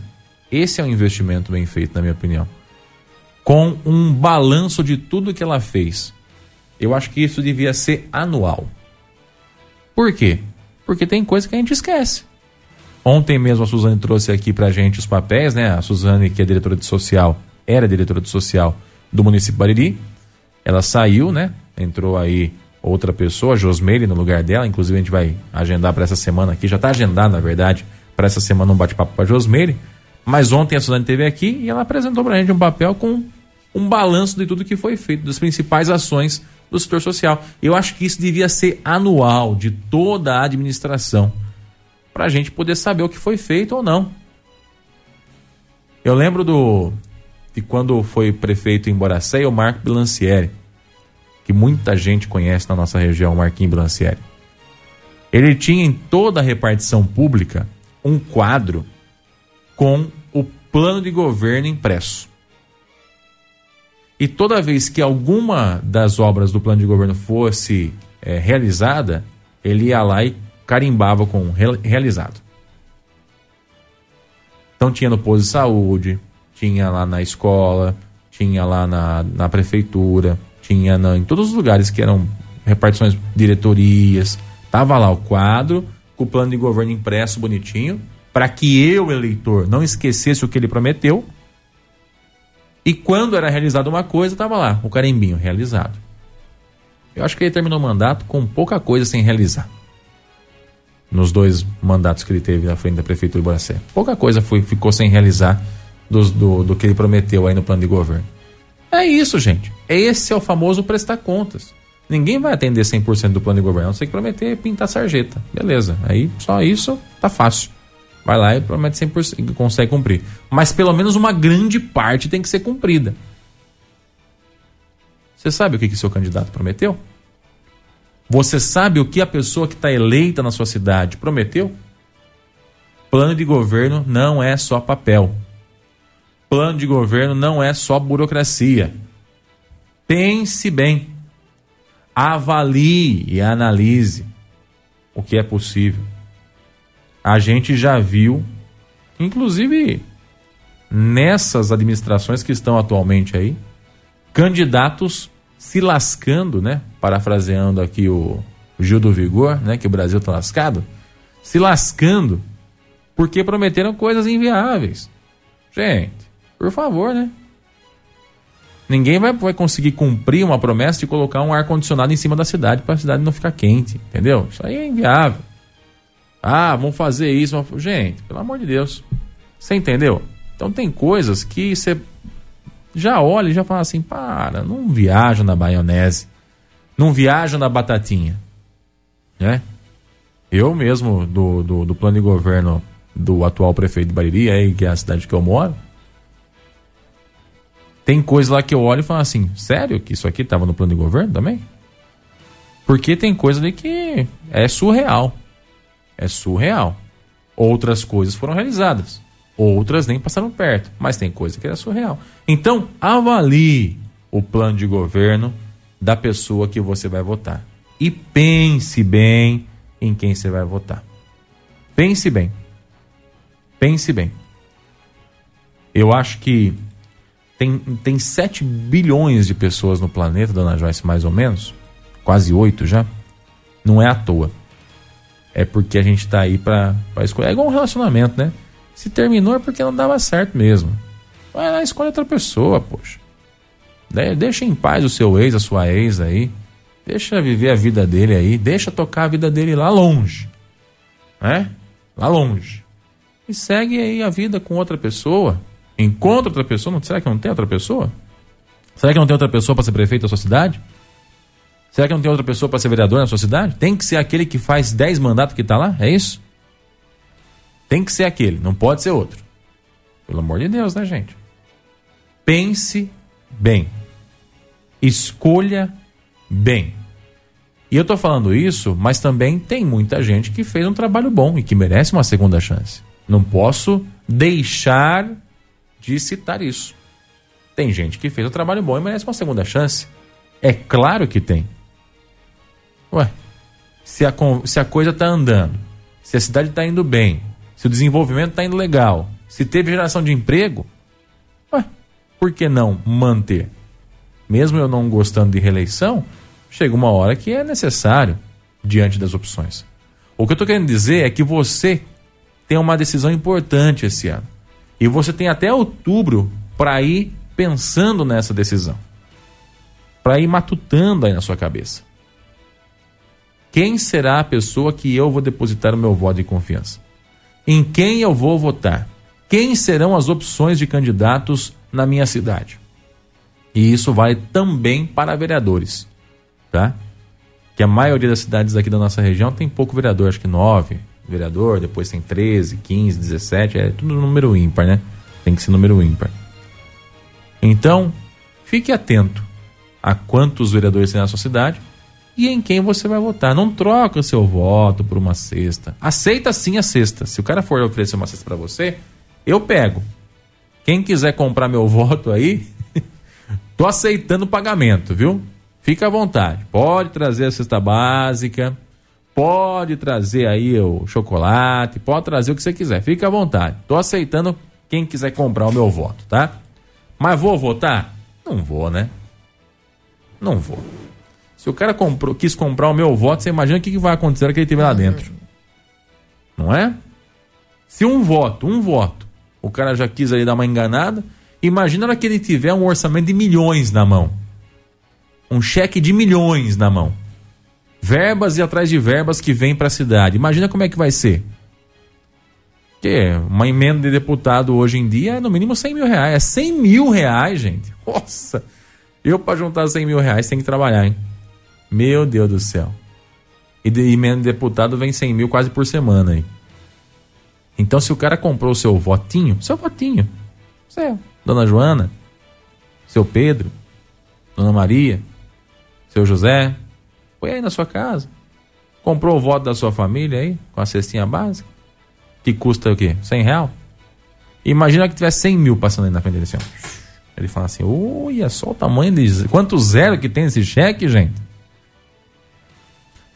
Esse é um investimento bem feito, na minha opinião com um balanço de tudo que ela fez. Eu acho que isso devia ser anual. Por quê? Porque tem coisa que a gente esquece. Ontem mesmo a Suzane trouxe aqui pra gente os papéis, né? A Suzane, que é diretora de social, era diretora de social do município de Bariri. Ela saiu, né? Entrou aí outra pessoa, Josmeire, no lugar dela. Inclusive a gente vai agendar para essa semana aqui. Já está agendado, na verdade, para essa semana um bate-papo com a Josmeire. Mas ontem a Suzane esteve aqui e ela apresentou pra gente um papel com um balanço de tudo que foi feito, das principais ações do setor social. Eu acho que isso devia ser anual de toda a administração, para a gente poder saber o que foi feito ou não. Eu lembro do de quando foi prefeito em Boracé, o Marco Bilancieri, que muita gente conhece na nossa região, o Marquinhos Bilancieri. Ele tinha em toda a repartição pública um quadro com o plano de governo impresso. E toda vez que alguma das obras do plano de governo fosse é, realizada, ele ia lá e carimbava com realizado. Então tinha no posto de saúde, tinha lá na escola, tinha lá na, na prefeitura, tinha na, em todos os lugares que eram repartições, diretorias. Tava lá o quadro com o plano de governo impresso bonitinho, para que eu, eleitor, não esquecesse o que ele prometeu e quando era realizada uma coisa, estava lá, o carimbinho realizado. Eu acho que ele terminou o mandato com pouca coisa sem realizar. Nos dois mandatos que ele teve na frente da Prefeitura de Boracé. Pouca coisa foi, ficou sem realizar do, do, que ele prometeu aí no plano de governo. É isso, gente. Esse é o famoso prestar contas. Ninguém vai atender 100% do plano de governo, a não que prometer pintar sarjeta. Beleza. Aí só isso tá fácil. Vai lá e promete 100%, consegue cumprir. Mas pelo menos uma grande parte tem que ser cumprida. Você sabe o que, que seu candidato prometeu? Você sabe o que a pessoa que está eleita na sua cidade prometeu? Plano de governo não é só papel. Plano de governo não é só burocracia. Pense bem. Avalie e analise o que é possível a gente já viu, inclusive nessas administrações que estão atualmente aí, candidatos se lascando, né? Parafraseando aqui o Gil do Vigor, né? Que o Brasil tá lascado, se lascando porque prometeram coisas inviáveis. Gente, por favor, né? Ninguém vai, vai conseguir cumprir uma promessa de colocar um ar-condicionado em cima da cidade para a cidade não ficar quente, entendeu? Isso aí é inviável. Ah, vamos fazer isso. Gente, pelo amor de Deus. Você entendeu? Então tem coisas que você já olha e já fala assim: para, não viaja na maionese. Não viaja na batatinha. Né? Eu mesmo, do, do, do plano de governo do atual prefeito de Bariri, aí, que é a cidade que eu moro, tem coisa lá que eu olho e falo assim: sério que isso aqui estava no plano de governo também? Porque tem coisa ali que é surreal é surreal. Outras coisas foram realizadas, outras nem passaram perto, mas tem coisa que era surreal. Então, avalie o plano de governo da pessoa que você vai votar e pense bem em quem você vai votar. Pense bem. Pense bem. Eu acho que tem, tem 7 bilhões de pessoas no planeta, dona Joyce, mais ou menos, quase 8 já. Não é à toa. É porque a gente tá aí pra escolher. É igual um relacionamento, né? Se terminou é porque não dava certo mesmo. Vai lá, escolhe outra pessoa, poxa. De- Deixa em paz o seu ex, a sua ex aí. Deixa viver a vida dele aí. Deixa tocar a vida dele lá longe. Né? Lá longe. E segue aí a vida com outra pessoa. Encontra outra pessoa. Não, será que não tem outra pessoa? Será que não tem outra pessoa para ser prefeito da sua cidade? Será que não tem outra pessoa para ser vereador na sua cidade? Tem que ser aquele que faz 10 mandatos que tá lá? É isso? Tem que ser aquele, não pode ser outro. Pelo amor de Deus, né, gente? Pense bem. Escolha bem. E eu tô falando isso, mas também tem muita gente que fez um trabalho bom e que merece uma segunda chance. Não posso deixar de citar isso. Tem gente que fez um trabalho bom e merece uma segunda chance. É claro que tem. Ué, se a, se a coisa tá andando, se a cidade tá indo bem, se o desenvolvimento tá indo legal, se teve geração de emprego, ué, por que não manter? Mesmo eu não gostando de reeleição, chega uma hora que é necessário diante das opções. O que eu tô querendo dizer é que você tem uma decisão importante esse ano. E você tem até outubro para ir pensando nessa decisão. Para ir matutando aí na sua cabeça. Quem será a pessoa que eu vou depositar o meu voto de confiança? Em quem eu vou votar? Quem serão as opções de candidatos na minha cidade? E isso vale também para vereadores, tá? Que a maioria das cidades aqui da nossa região tem pouco vereador, acho que nove vereador, depois tem 13, 15, 17, é tudo número ímpar, né? Tem que ser número ímpar. Então, fique atento a quantos vereadores tem na sua cidade e em quem você vai votar. Não troca o seu voto por uma cesta. Aceita sim a cesta. Se o cara for oferecer uma cesta para você, eu pego. Quem quiser comprar meu [laughs] voto aí, tô aceitando o pagamento, viu? Fica à vontade. Pode trazer a cesta básica, pode trazer aí o chocolate, pode trazer o que você quiser. Fica à vontade. Tô aceitando quem quiser comprar o meu voto, tá? Mas vou votar? Não vou, né? Não vou. Se o cara comprou, quis comprar o meu voto, você imagina o que, que vai acontecer que ele estiver lá dentro. Não é? Se um voto, um voto, o cara já quis aí dar uma enganada, imagina na que ele tiver um orçamento de milhões na mão. Um cheque de milhões na mão. Verbas e atrás de verbas que vem para a cidade. Imagina como é que vai ser. Que uma emenda de deputado hoje em dia é no mínimo 100 mil reais. É 100 mil reais, gente. Nossa! Eu, para juntar 100 mil reais, tenho que trabalhar, hein? Meu Deus do céu. E de deputado vem 100 mil quase por semana aí. Então, se o cara comprou o seu votinho, seu votinho, seu, Dona Joana, seu Pedro, Dona Maria, seu José, foi aí na sua casa. Comprou o voto da sua família aí, com a cestinha básica, que custa o quê? 100 real? Imagina que tivesse 100 mil passando aí na frente dele assim, ó. Ele fala assim, olha só o tamanho de... Quanto zero que tem esse cheque, gente?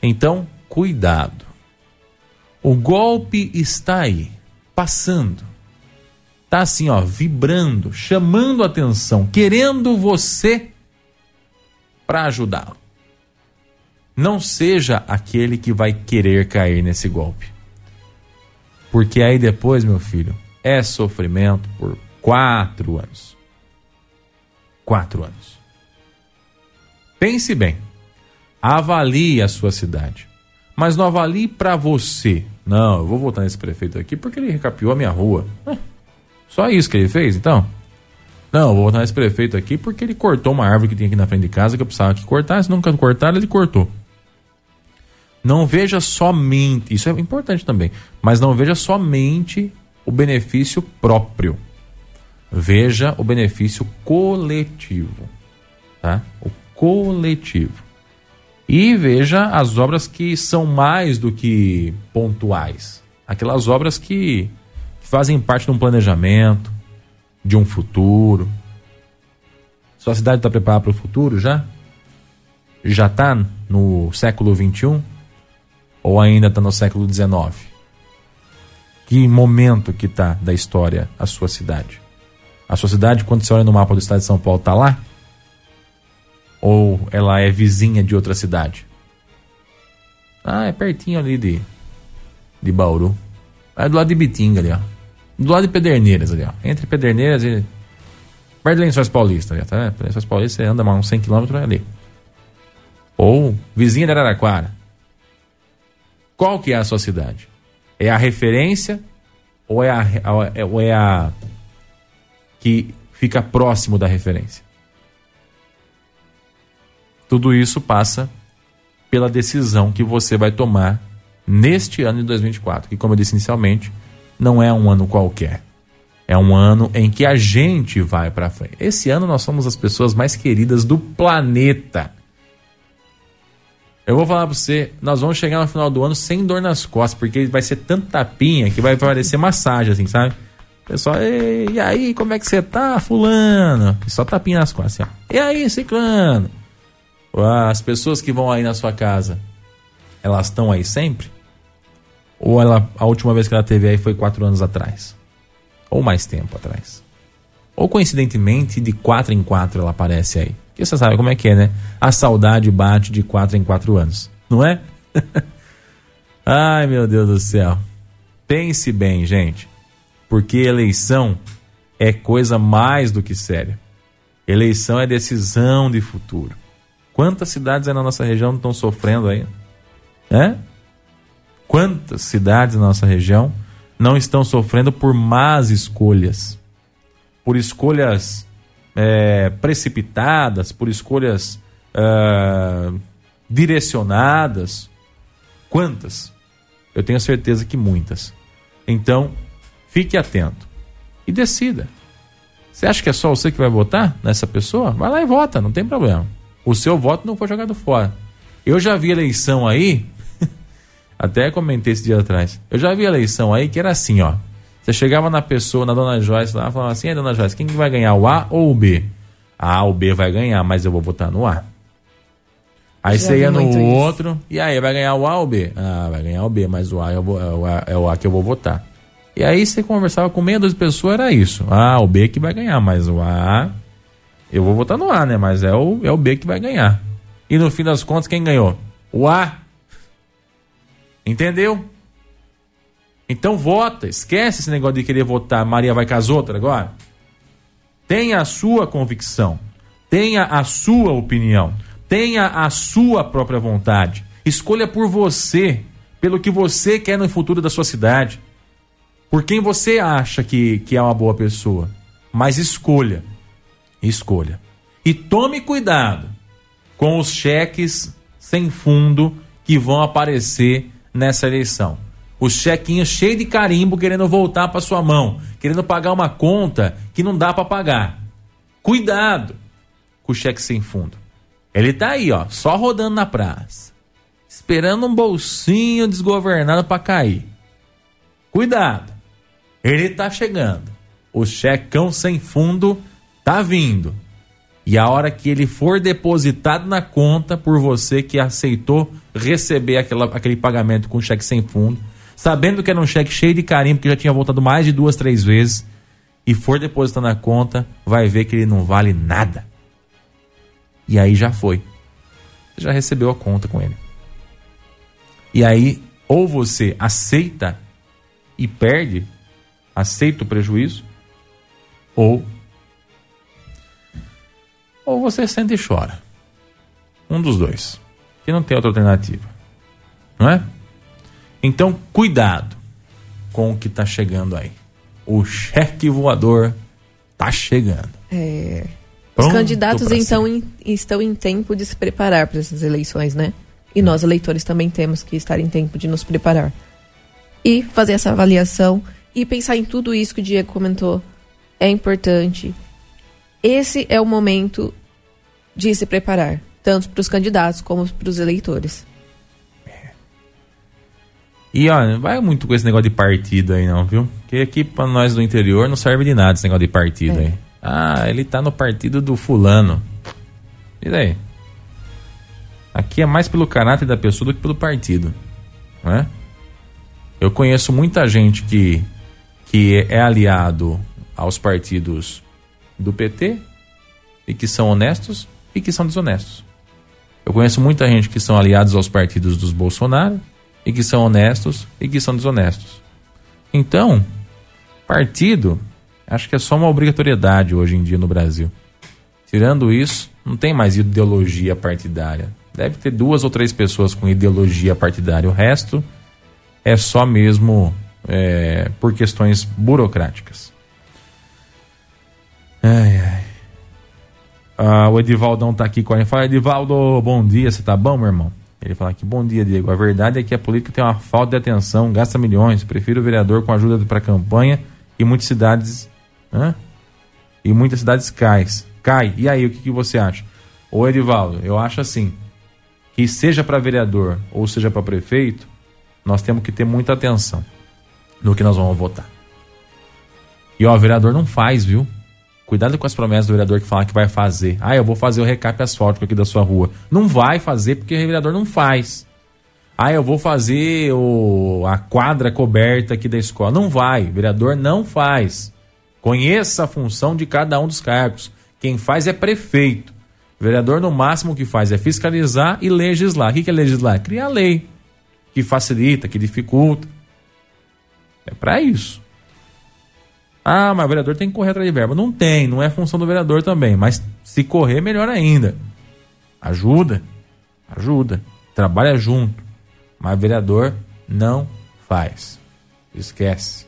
Então, cuidado. O golpe está aí, passando. Tá assim, ó, vibrando, chamando atenção, querendo você para ajudá-lo. Não seja aquele que vai querer cair nesse golpe. Porque aí depois, meu filho, é sofrimento por quatro anos. Quatro anos. Pense bem. Avalie a sua cidade. Mas não avalie para você. Não, eu vou votar nesse prefeito aqui porque ele recapiou a minha rua. É, Só isso que ele fez, então? Não, eu vou votar nesse prefeito aqui porque ele cortou uma árvore que tinha aqui na frente de casa que eu precisava que cortasse. Nunca cortaram, ele cortou. Não veja somente, isso é importante também, mas não veja somente o benefício próprio. Veja o benefício coletivo, tá? O coletivo. E veja as obras que são mais do que pontuais. Aquelas obras que fazem parte de um planejamento, de um futuro. Sua cidade está preparada para o futuro já? Já está no século XXI? Ou ainda está no século XIX? Que momento que está da história a sua cidade? A sua cidade, quando você olha no mapa do estado de São Paulo, tá lá? Ou ela é vizinha de outra cidade? Ah, é pertinho ali de, de Bauru. É do lado de Bitinga ali, ó. Do lado de Pederneiras ali, ó. Entre Pederneiras e. Perto de Lençóis Paulista ali, tá? Lençóis Paulista você anda mais uns 100 km ali. Ou vizinha de Araraquara. Qual que é a sua cidade? É a referência ou é a, ou é a que fica próximo da referência? Tudo isso passa pela decisão que você vai tomar neste ano de 2024, que como eu disse inicialmente, não é um ano qualquer. É um ano em que a gente vai para frente. Esse ano nós somos as pessoas mais queridas do planeta. Eu vou falar pra você, nós vamos chegar no final do ano sem dor nas costas, porque vai ser tanta tapinha que vai parecer massagem, assim, sabe? Pessoal, e aí, como é que você tá, fulano? E só tapinha nas costas, assim, ó. E aí, ciclano? As pessoas que vão aí na sua casa, elas estão aí sempre? Ou ela, a última vez que ela teve aí foi quatro anos atrás? Ou mais tempo atrás? Ou coincidentemente, de quatro em quatro ela aparece aí? Porque você sabe como é que é, né? A saudade bate de quatro em quatro anos, não é? [laughs] Ai, meu Deus do céu. Pense bem, gente. Porque eleição é coisa mais do que séria. Eleição é decisão de futuro. Quantas cidades aí na nossa região estão sofrendo aí? É? Quantas cidades na nossa região não estão sofrendo por más escolhas? Por escolhas é, precipitadas, por escolhas é, direcionadas. Quantas? Eu tenho certeza que muitas. Então, fique atento e decida. Você acha que é só você que vai votar nessa pessoa? Vai lá e vota, não tem problema. O seu voto não foi jogado fora. Eu já vi eleição aí, [laughs] até comentei esse dia atrás. Eu já vi eleição aí que era assim, ó. Você chegava na pessoa, na dona Joyce lá, falava assim: "É, dona Joyce, quem que vai ganhar, o A ou o B?" A, o B vai ganhar, mas eu vou votar no A. Aí Já você ia no outro, isso. e aí vai ganhar o A ou o B? Ah, vai ganhar o B, mas o A, eu vou, é, o A é o A que eu vou votar. E aí você conversava com meia dúzia de pessoas, era isso. Ah, o B que vai ganhar, mas o A. Eu vou votar no A, né? Mas é o, é o B que vai ganhar. E no fim das contas, quem ganhou? O A. Entendeu? Então vota, esquece esse negócio de querer votar Maria vai com as outras agora. Tenha a sua convicção, tenha a sua opinião, tenha a sua própria vontade. Escolha por você, pelo que você quer no futuro da sua cidade, por quem você acha que, que é uma boa pessoa. Mas escolha, escolha. E tome cuidado com os cheques sem fundo que vão aparecer nessa eleição os chequinhos cheios de carimbo querendo voltar para sua mão, querendo pagar uma conta que não dá para pagar. Cuidado com o cheque sem fundo. Ele tá aí, ó, só rodando na praça, esperando um bolsinho desgovernado para cair. Cuidado. Ele tá chegando. O checão sem fundo tá vindo. E a hora que ele for depositado na conta por você que aceitou receber aquela, aquele pagamento com cheque sem fundo, sabendo que era um cheque cheio de carinho, porque já tinha voltado mais de duas, três vezes, e for depositar na conta, vai ver que ele não vale nada. E aí já foi. Você já recebeu a conta com ele. E aí, ou você aceita e perde, aceita o prejuízo, ou ou você sente e chora. Um dos dois. Que não tem outra alternativa. Não é? Então, cuidado com o que está chegando aí. O cheque voador está chegando. É. Os candidatos então em, estão em tempo de se preparar para essas eleições, né? E nós eleitores também temos que estar em tempo de nos preparar. E fazer essa avaliação e pensar em tudo isso que o Diego comentou. É importante. Esse é o momento de se preparar, tanto para os candidatos como para os eleitores. E olha, não vai muito com esse negócio de partido aí não, viu? Porque aqui pra nós do interior não serve de nada esse negócio de partido é. aí. Ah, ele tá no partido do fulano. E daí? Aqui é mais pelo caráter da pessoa do que pelo partido. Né? Eu conheço muita gente que, que é aliado aos partidos do PT e que são honestos e que são desonestos. Eu conheço muita gente que são aliados aos partidos dos Bolsonaro e que são honestos e que são desonestos. Então, partido, acho que é só uma obrigatoriedade hoje em dia no Brasil. Tirando isso, não tem mais ideologia partidária. Deve ter duas ou três pessoas com ideologia partidária. O resto é só mesmo é, por questões burocráticas. Ai, ai. Ah, o Edivaldão tá aqui com a gente. Fala, Edivaldo, bom dia, você tá bom, meu irmão? Ele fala aqui, bom dia, Diego. A verdade é que a política tem uma falta de atenção, gasta milhões. Prefiro o vereador com ajuda para campanha e muitas cidades. Hã? E muitas cidades cai. Cai. E aí, o que, que você acha? Ô, Edivaldo, eu acho assim: que seja para vereador ou seja para prefeito, nós temos que ter muita atenção no que nós vamos votar. E ó, o vereador não faz, viu? Cuidado com as promessas do vereador que fala que vai fazer. Ah, eu vou fazer o recap asfáltico aqui da sua rua. Não vai fazer porque o vereador não faz. Ah, eu vou fazer o, a quadra coberta aqui da escola. Não vai. O vereador não faz. Conheça a função de cada um dos cargos. Quem faz é prefeito. O vereador, no máximo, o que faz é fiscalizar e legislar. O que é legislar? Criar lei. Que facilita, que dificulta. É para isso. Ah, mas o vereador tem que correr atrás de verba. Não tem, não é função do vereador também. Mas se correr, melhor ainda. Ajuda, ajuda. Trabalha junto. Mas vereador não faz. Esquece.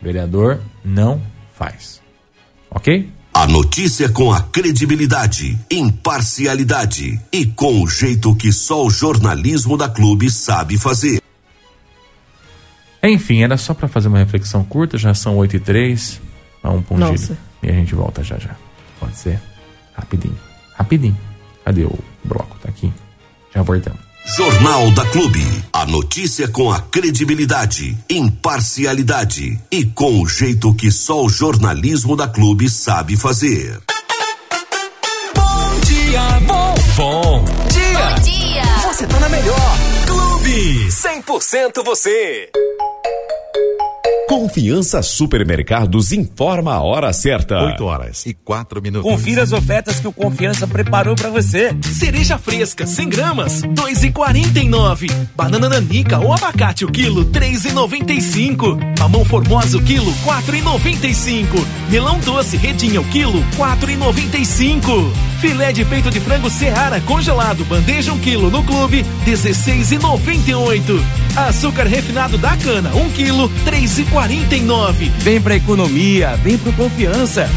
Vereador não faz. Ok? A notícia com a credibilidade, imparcialidade e com o jeito que só o jornalismo da Clube sabe fazer. Enfim, era só para fazer uma reflexão curta, já são 8 e 3 Vamos pra um giro. E a gente volta já já. Pode ser? Rapidinho. Rapidinho. Cadê o bloco? Tá aqui. Já voltamos. Jornal da Clube. A notícia com a credibilidade, imparcialidade e com o jeito que só o jornalismo da Clube sabe fazer. Bom dia, bom, bom dia. Bom dia. Você tá na melhor. Clube 100% você. Confiança Supermercados informa a hora certa. 8 horas e 4 minutos. Confira as ofertas que o Confiança preparou para você. Cereja fresca, 100 gramas, 2,49. Banana nanica ou abacate o quilo, 3,95. Mamão formosa o quilo, 4,95. Melão doce redinha o quilo, 4,95. Filé de peito de frango Seara congelado, bandeja 1 quilo no clube, 16,98. Açúcar refinado da cana, 1 quilo, 3,49. Vem pra economia, vem pro Confiança.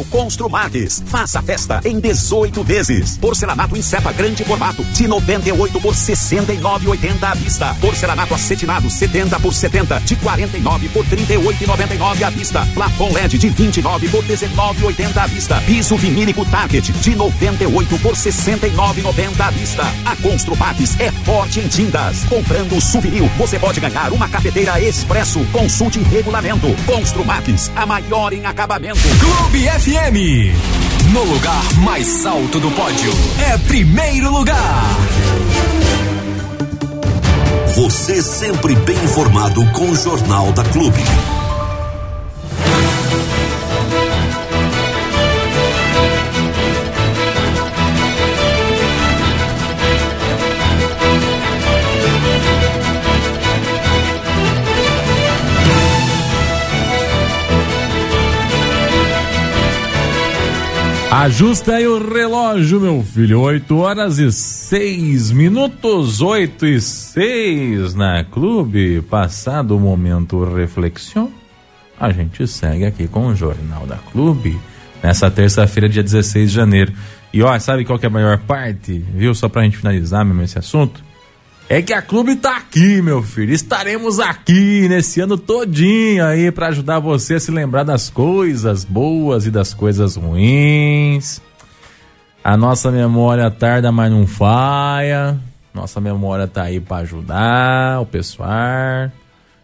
Aniversário Construmates. Faça festa em 18 vezes. Porcelanato em cepa grande formato de 98 por 69,80 à vista. Porcelanato acetinado 70 por 70 de 49 por 38,99 à vista. Plafon LED de 29 por 19,80 à vista. Piso vinílico Target de 98 por 69,90 à vista. A Construmates é forte em tintas. Comprando o Suvinil, você pode ganhar uma cafeteira expresso. Consulte regulamento. Construmates, a maior em acabamento. Clube FM. No lugar mais alto do pódio. É primeiro lugar. Você sempre bem informado com o Jornal da Clube. Ajusta aí o relógio, meu filho. 8 horas e 6 minutos, 8 e 6 na clube. Passado o momento reflexão, a gente segue aqui com o Jornal da Clube. Nessa terça-feira, dia 16 de janeiro. E ó, sabe qual que é a maior parte? Viu? Só pra gente finalizar mesmo esse assunto. É que a clube tá aqui, meu filho. Estaremos aqui nesse ano todinho aí para ajudar você a se lembrar das coisas boas e das coisas ruins. A nossa memória tarda, mas não falha. Nossa memória tá aí para ajudar o pessoal.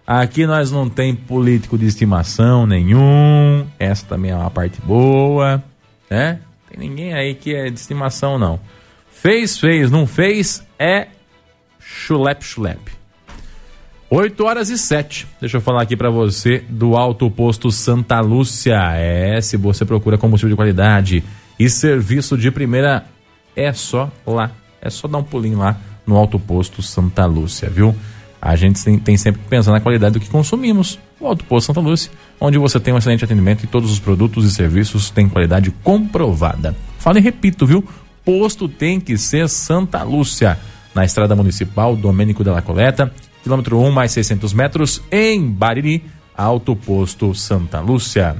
Aqui nós não tem político de estimação nenhum. Essa também é uma parte boa, né? Tem ninguém aí que é de estimação não. Fez, fez, não fez, é chulep chulep. 8 horas e 7. Deixa eu falar aqui para você do Alto Posto Santa Lúcia. É, se você procura combustível de qualidade e serviço de primeira, é só lá. É só dar um pulinho lá no Alto Posto Santa Lúcia, viu? A gente tem, tem sempre que pensar na qualidade do que consumimos. O Alto Posto Santa Lúcia, onde você tem um excelente atendimento e todos os produtos e serviços têm qualidade comprovada. Fala e repito, viu? Posto tem que ser Santa Lúcia na Estrada Municipal Domênico de la Coleta, quilômetro 1 mais 600 metros, em Bariri, Alto Posto Santa Lúcia.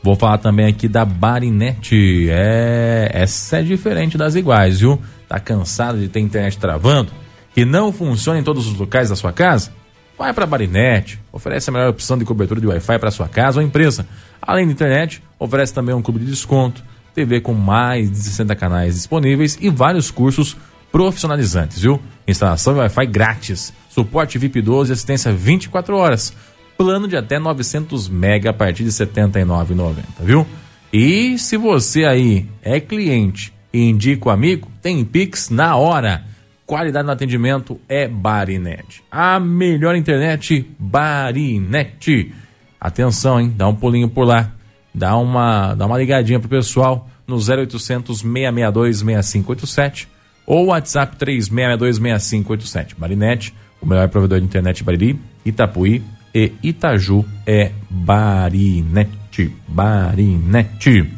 Vou falar também aqui da Barinete. É, essa é diferente das iguais, viu? Tá cansado de ter internet travando? Que não funciona em todos os locais da sua casa? Vai para Barinete, oferece a melhor opção de cobertura de Wi-Fi para sua casa ou empresa. Além da internet, oferece também um clube de desconto, TV com mais de 60 canais disponíveis e vários cursos profissionalizantes, viu? Instalação de Wi-Fi grátis, suporte VIP 12 e assistência 24 horas. Plano de até 900 mega a partir de R$ 79,90, viu? E se você aí é cliente e indica o amigo, tem Pix na hora. Qualidade no atendimento é Barinet. A melhor internet, Barinet. Atenção, hein? Dá um pulinho por lá. Dá uma, dá uma ligadinha pro pessoal no 0800 662 6587 ou WhatsApp 36626587. Marinete, o melhor provedor de internet de Bariri, Itapuí e Itaju é Barinete. Barinete.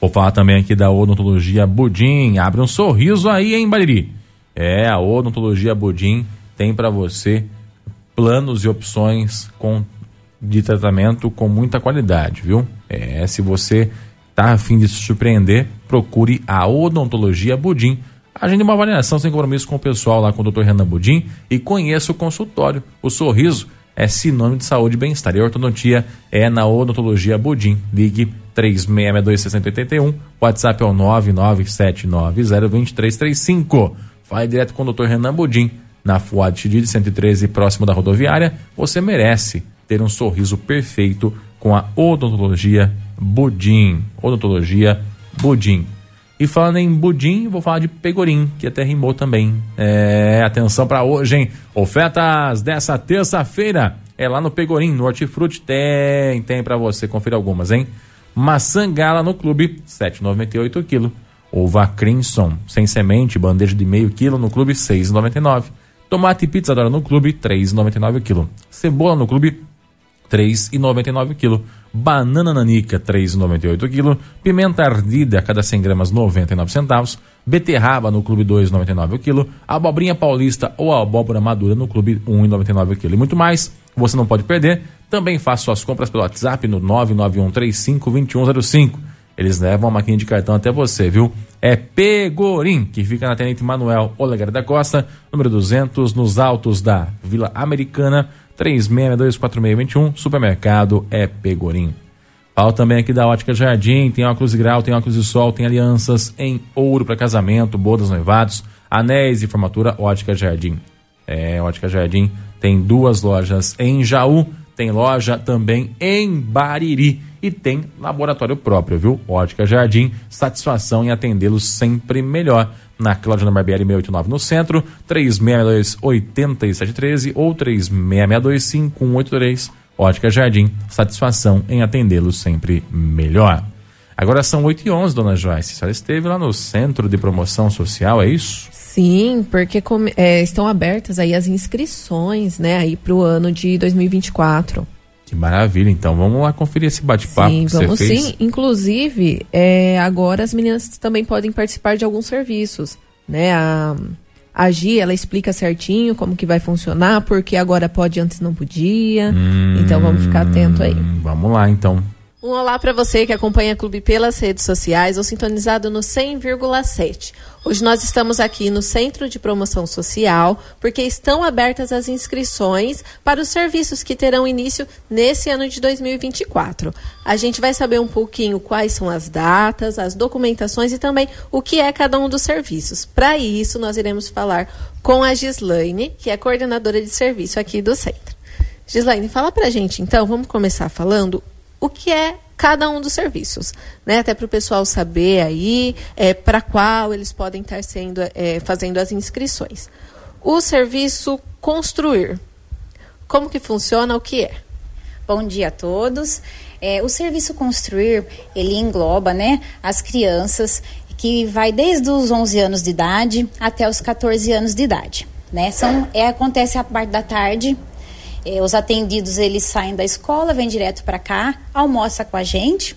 Vou falar também aqui da odontologia Budim. Abre um sorriso aí, hein, Bariri? É, a odontologia Budim tem para você planos e opções com, de tratamento com muita qualidade, viu? É, se você tá a fim de se surpreender, procure a Odontologia Budim. Agende uma avaliação sem compromisso com o pessoal lá com o Dr. Renan Budim e conheça o consultório. O sorriso é sinônimo de saúde e bem-estar. E a ortodontia é na Odontologia Budim. Ligue 3662-6081. WhatsApp é o 997902335. Fale direto com o Dr. Renan Budim. Na Fuad Chidid 113, próximo da rodoviária. Você merece ter um sorriso perfeito com a Odontologia Budim. Odontologia Budim. E falando em Budim, vou falar de Pegorim, que até rimou também. É, atenção para hoje, hein? Ofertas dessa terça-feira é lá no Pegorim, no Hortifruti. Tem, tem para você. Confira algumas, hein? Maçã gala no clube, 7,98 kg. Uva Crimson, sem semente, bandeja de meio quilo no clube, 6,99. Tomate pizza no clube, 3,99 kg. Cebola no clube, 3,99 kg. Banana nanica, 3,98 kg. Pimenta ardida, a cada 100 gramas, 99 centavos. Beterraba no clube, 2,99 kg. Abobrinha paulista ou abóbora madura no clube, 1,99 kg. E muito mais, você não pode perder. Também faça suas compras pelo WhatsApp no 991352105. Eles levam a maquininha de cartão até você, viu? É Pegorim, que fica na Tenente Manuel Olegário da Costa, número 200, nos altos da Vila Americana. 36624621, supermercado é Pegorim. Falo também aqui da Ótica Jardim, tem óculos de grau, tem óculos de sol, tem alianças em ouro para casamento, bodas noivados, anéis e formatura Ótica Jardim. É, Ótica Jardim tem duas lojas em Jaú, tem loja também em Bariri e tem laboratório próprio, viu? Ótica Jardim, satisfação em atendê-los sempre melhor na Cláudia Barbieri 689 no centro, 3662-8713 ou 3662-5183. Ótica Jardim, satisfação em atendê-lo sempre melhor. Agora são 8 e 11 dona Joyce. A senhora esteve lá no Centro de Promoção Social, é isso? Sim, porque é, estão abertas aí as inscrições, né, aí para o ano de 2024. Que maravilha, então vamos lá conferir esse bate-papo Sim, que você vamos fez. sim. Inclusive, é, agora as meninas também podem participar de alguns serviços, né? A, a Gi, ela explica certinho como que vai funcionar, porque agora pode, antes não podia. então vamos ficar atento aí. Hum, Vamos lá, então. Um olá para você que acompanha a Clube pelas redes sociais ou sintonizado no 100,7. Hoje nós estamos aqui no Centro de Promoção Social porque estão abertas as inscrições para os serviços que terão início nesse ano de 2024. A gente vai saber um pouquinho quais são as datas, as documentações e também o que é cada um dos serviços. Para isso, nós iremos falar com a Gislaine, que é coordenadora de serviço aqui do centro. Gislaine, fala pra gente então, vamos começar falando o que é cada um dos serviços, né? Até para o pessoal saber aí é, para qual eles podem estar sendo é, fazendo as inscrições. O serviço construir, como que funciona, o que é? Bom dia a todos. É, o serviço construir ele engloba, né, as crianças que vai desde os 11 anos de idade até os 14 anos de idade, né? São é acontece a parte da tarde é, os atendidos eles saem da escola, vêm direto para cá, almoça com a gente,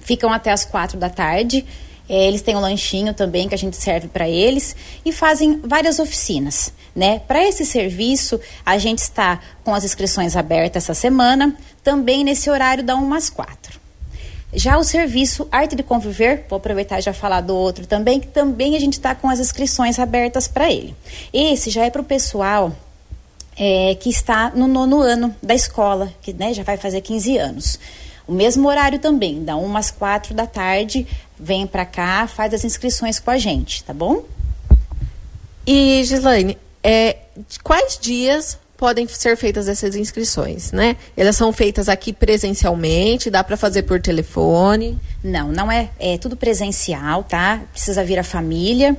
ficam até as quatro da tarde. É, eles têm um lanchinho também que a gente serve para eles e fazem várias oficinas, né? Para esse serviço, a gente está com as inscrições abertas essa semana, também nesse horário da 1 às 4. Já o serviço Arte de Conviver, vou aproveitar e já falar do outro também, que também a gente está com as inscrições abertas para ele. Esse já é para o pessoal é, que está no nono ano da escola, que né, já vai fazer 15 anos. O mesmo horário também, da 1 às 4 da tarde, vem para cá, faz as inscrições com a gente, tá bom? E, Gislaine, é, quais dias podem ser feitas essas inscrições, né? Elas são feitas aqui presencialmente, dá para fazer por telefone? Não, não é, é tudo presencial, tá? Precisa vir a família.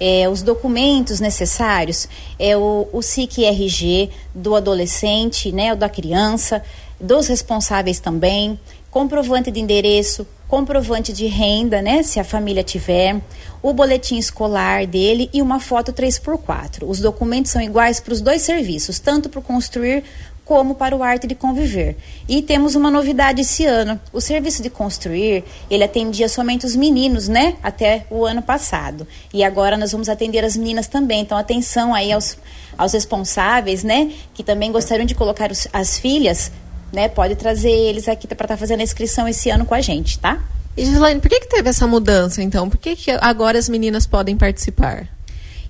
É, os documentos necessários é o, o SIC RG do adolescente, né, da criança, dos responsáveis também, comprovante de endereço, comprovante de renda, né, se a família tiver, o boletim escolar dele e uma foto 3x4. Os documentos são iguais para os dois serviços, tanto para construir como para o arte de conviver. E temos uma novidade esse ano. O serviço de construir, ele atendia somente os meninos, né? Até o ano passado. E agora nós vamos atender as meninas também. Então, atenção aí aos, aos responsáveis, né? Que também gostariam de colocar os, as filhas, né? Pode trazer eles aqui para estar tá fazendo a inscrição esse ano com a gente, tá? E Gislaine, por que, que teve essa mudança, então? Por que, que agora as meninas podem participar?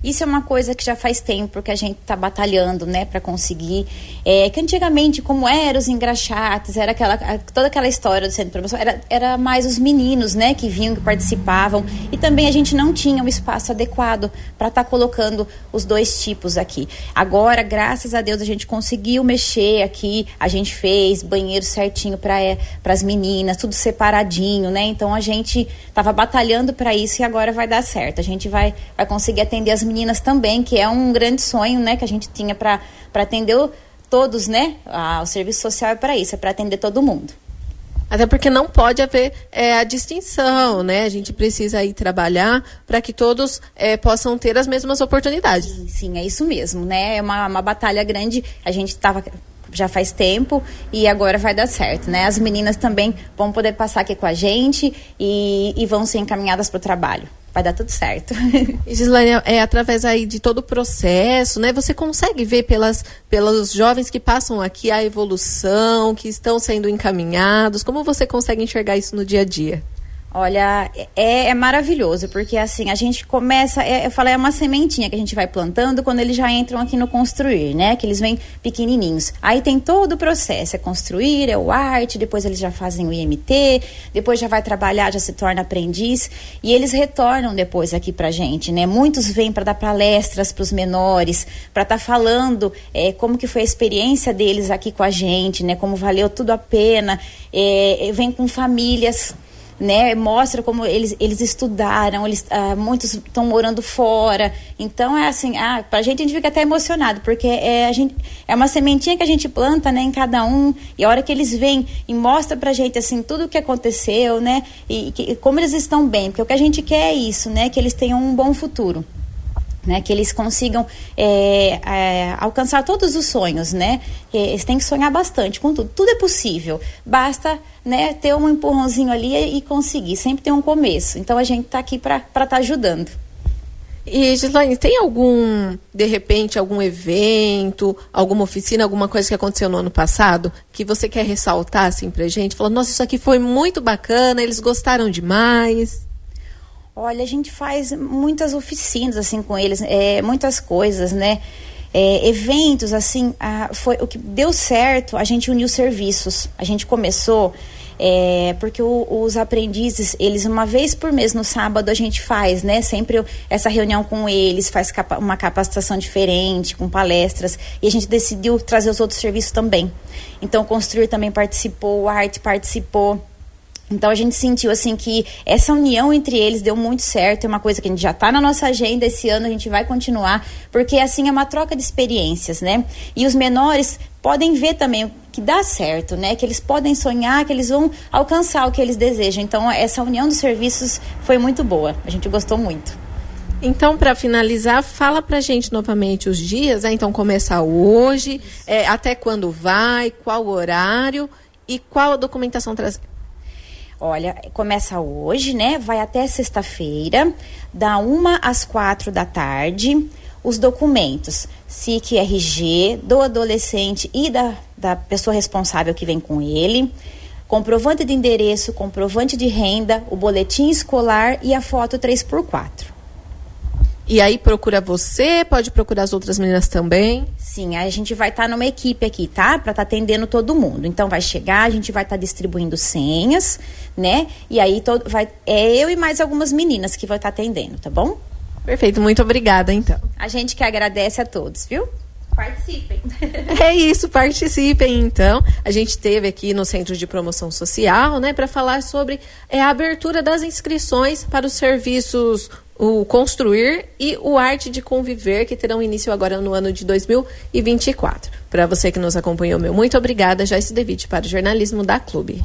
Isso é uma coisa que já faz tempo que a gente está batalhando, né, para conseguir. É, que antigamente, como eram os engraxates, era aquela, toda aquela história do centro de promoção, era, era mais os meninos, né, que vinham, que participavam. E também a gente não tinha um espaço adequado para estar tá colocando os dois tipos aqui. Agora, graças a Deus, a gente conseguiu mexer aqui, a gente fez banheiro certinho para é, as meninas, tudo separadinho, né? Então a gente estava batalhando para isso e agora vai dar certo. A gente vai, vai conseguir atender as meninas também, que é um grande sonho, né, que a gente tinha para atender o, todos, né? Ah, o serviço social é para isso, é para atender todo mundo. Até porque não pode haver é, a distinção, né? A gente precisa aí trabalhar para que todos é, possam ter as mesmas oportunidades. Sim, sim, é isso mesmo, né? É uma, uma batalha grande. A gente estava já faz tempo e agora vai dar certo, né? As meninas também vão poder passar aqui com a gente e, e vão ser encaminhadas para o trabalho vai dar tudo certo. [laughs] Gislaine, é através aí de todo o processo, né? Você consegue ver pelas, pelos jovens que passam aqui a evolução, que estão sendo encaminhados. Como você consegue enxergar isso no dia a dia? Olha, é, é, maravilhoso, porque assim, a gente começa, é, eu falei, é uma sementinha que a gente vai plantando quando eles já entram aqui no construir, né? Que eles vêm pequenininhos. Aí tem todo o processo, é construir, é o arte, depois eles já fazem o IMT, depois já vai trabalhar, já se torna aprendiz, e eles retornam depois aqui pra gente, né? Muitos vêm para dar palestras para os menores, para estar tá falando é, como que foi a experiência deles aqui com a gente, né? Como valeu tudo a pena, é, vem com famílias né? Mostra como eles, eles estudaram, eles, ah, muitos estão morando fora. Então é assim, ah, pra gente a gente fica até emocionado, porque é, a gente, é uma sementinha que a gente planta, né, em cada um, e a hora que eles vêm e mostra pra gente assim tudo o que aconteceu, né? E, e como eles estão bem, porque o que a gente quer é isso, né? Que eles tenham um bom futuro. Né, que eles consigam é, é, alcançar todos os sonhos, né? Eles têm que sonhar bastante com tudo. Tudo é possível. Basta né, ter um empurrãozinho ali e conseguir. Sempre tem um começo. Então a gente está aqui para estar tá ajudando. E Gislaine, tem algum, de repente, algum evento, alguma oficina, alguma coisa que aconteceu no ano passado que você quer ressaltar assim pra gente? Falando, nossa, isso aqui foi muito bacana, eles gostaram demais. Olha, a gente faz muitas oficinas assim com eles, é, muitas coisas, né? É, eventos assim, a, foi o que deu certo. A gente uniu serviços. A gente começou é, porque o, os aprendizes, eles uma vez por mês no sábado a gente faz, né? Sempre essa reunião com eles, faz capa uma capacitação diferente, com palestras, e a gente decidiu trazer os outros serviços também. Então, Construir também participou, o Arte participou. Então a gente sentiu assim que essa união entre eles deu muito certo, é uma coisa que a gente já está na nossa agenda esse ano, a gente vai continuar, porque assim é uma troca de experiências, né? E os menores podem ver também que dá certo, né? Que eles podem sonhar, que eles vão alcançar o que eles desejam. Então essa união dos serviços foi muito boa, a gente gostou muito. Então, para finalizar, fala para gente novamente os dias. Né? Então, começa hoje, é, até quando vai, qual horário e qual a documentação traz Olha, começa hoje, né? Vai até sexta-feira, da uma às quatro da tarde. Os documentos, SIC RG, do adolescente e da, da pessoa responsável que vem com ele, comprovante de endereço, comprovante de renda, o boletim escolar e a foto 3x4. E aí procura você, pode procurar as outras meninas também? Sim, a gente vai estar tá numa equipe aqui, tá? Para estar tá atendendo todo mundo. Então vai chegar, a gente vai estar tá distribuindo senhas, né? E aí todo, vai, é eu e mais algumas meninas que vão estar tá atendendo, tá bom? Perfeito, muito obrigada então. A gente que agradece a todos, viu? Participem. [laughs] É isso, participem então. A gente teve aqui no Centro de Promoção Social, né, para falar sobre é, a abertura das inscrições para os serviços o Construir e o Arte de Conviver, que terão início agora no ano de 2024. Para você que nos acompanhou, meu muito obrigada. Já se Devite para o jornalismo da Clube.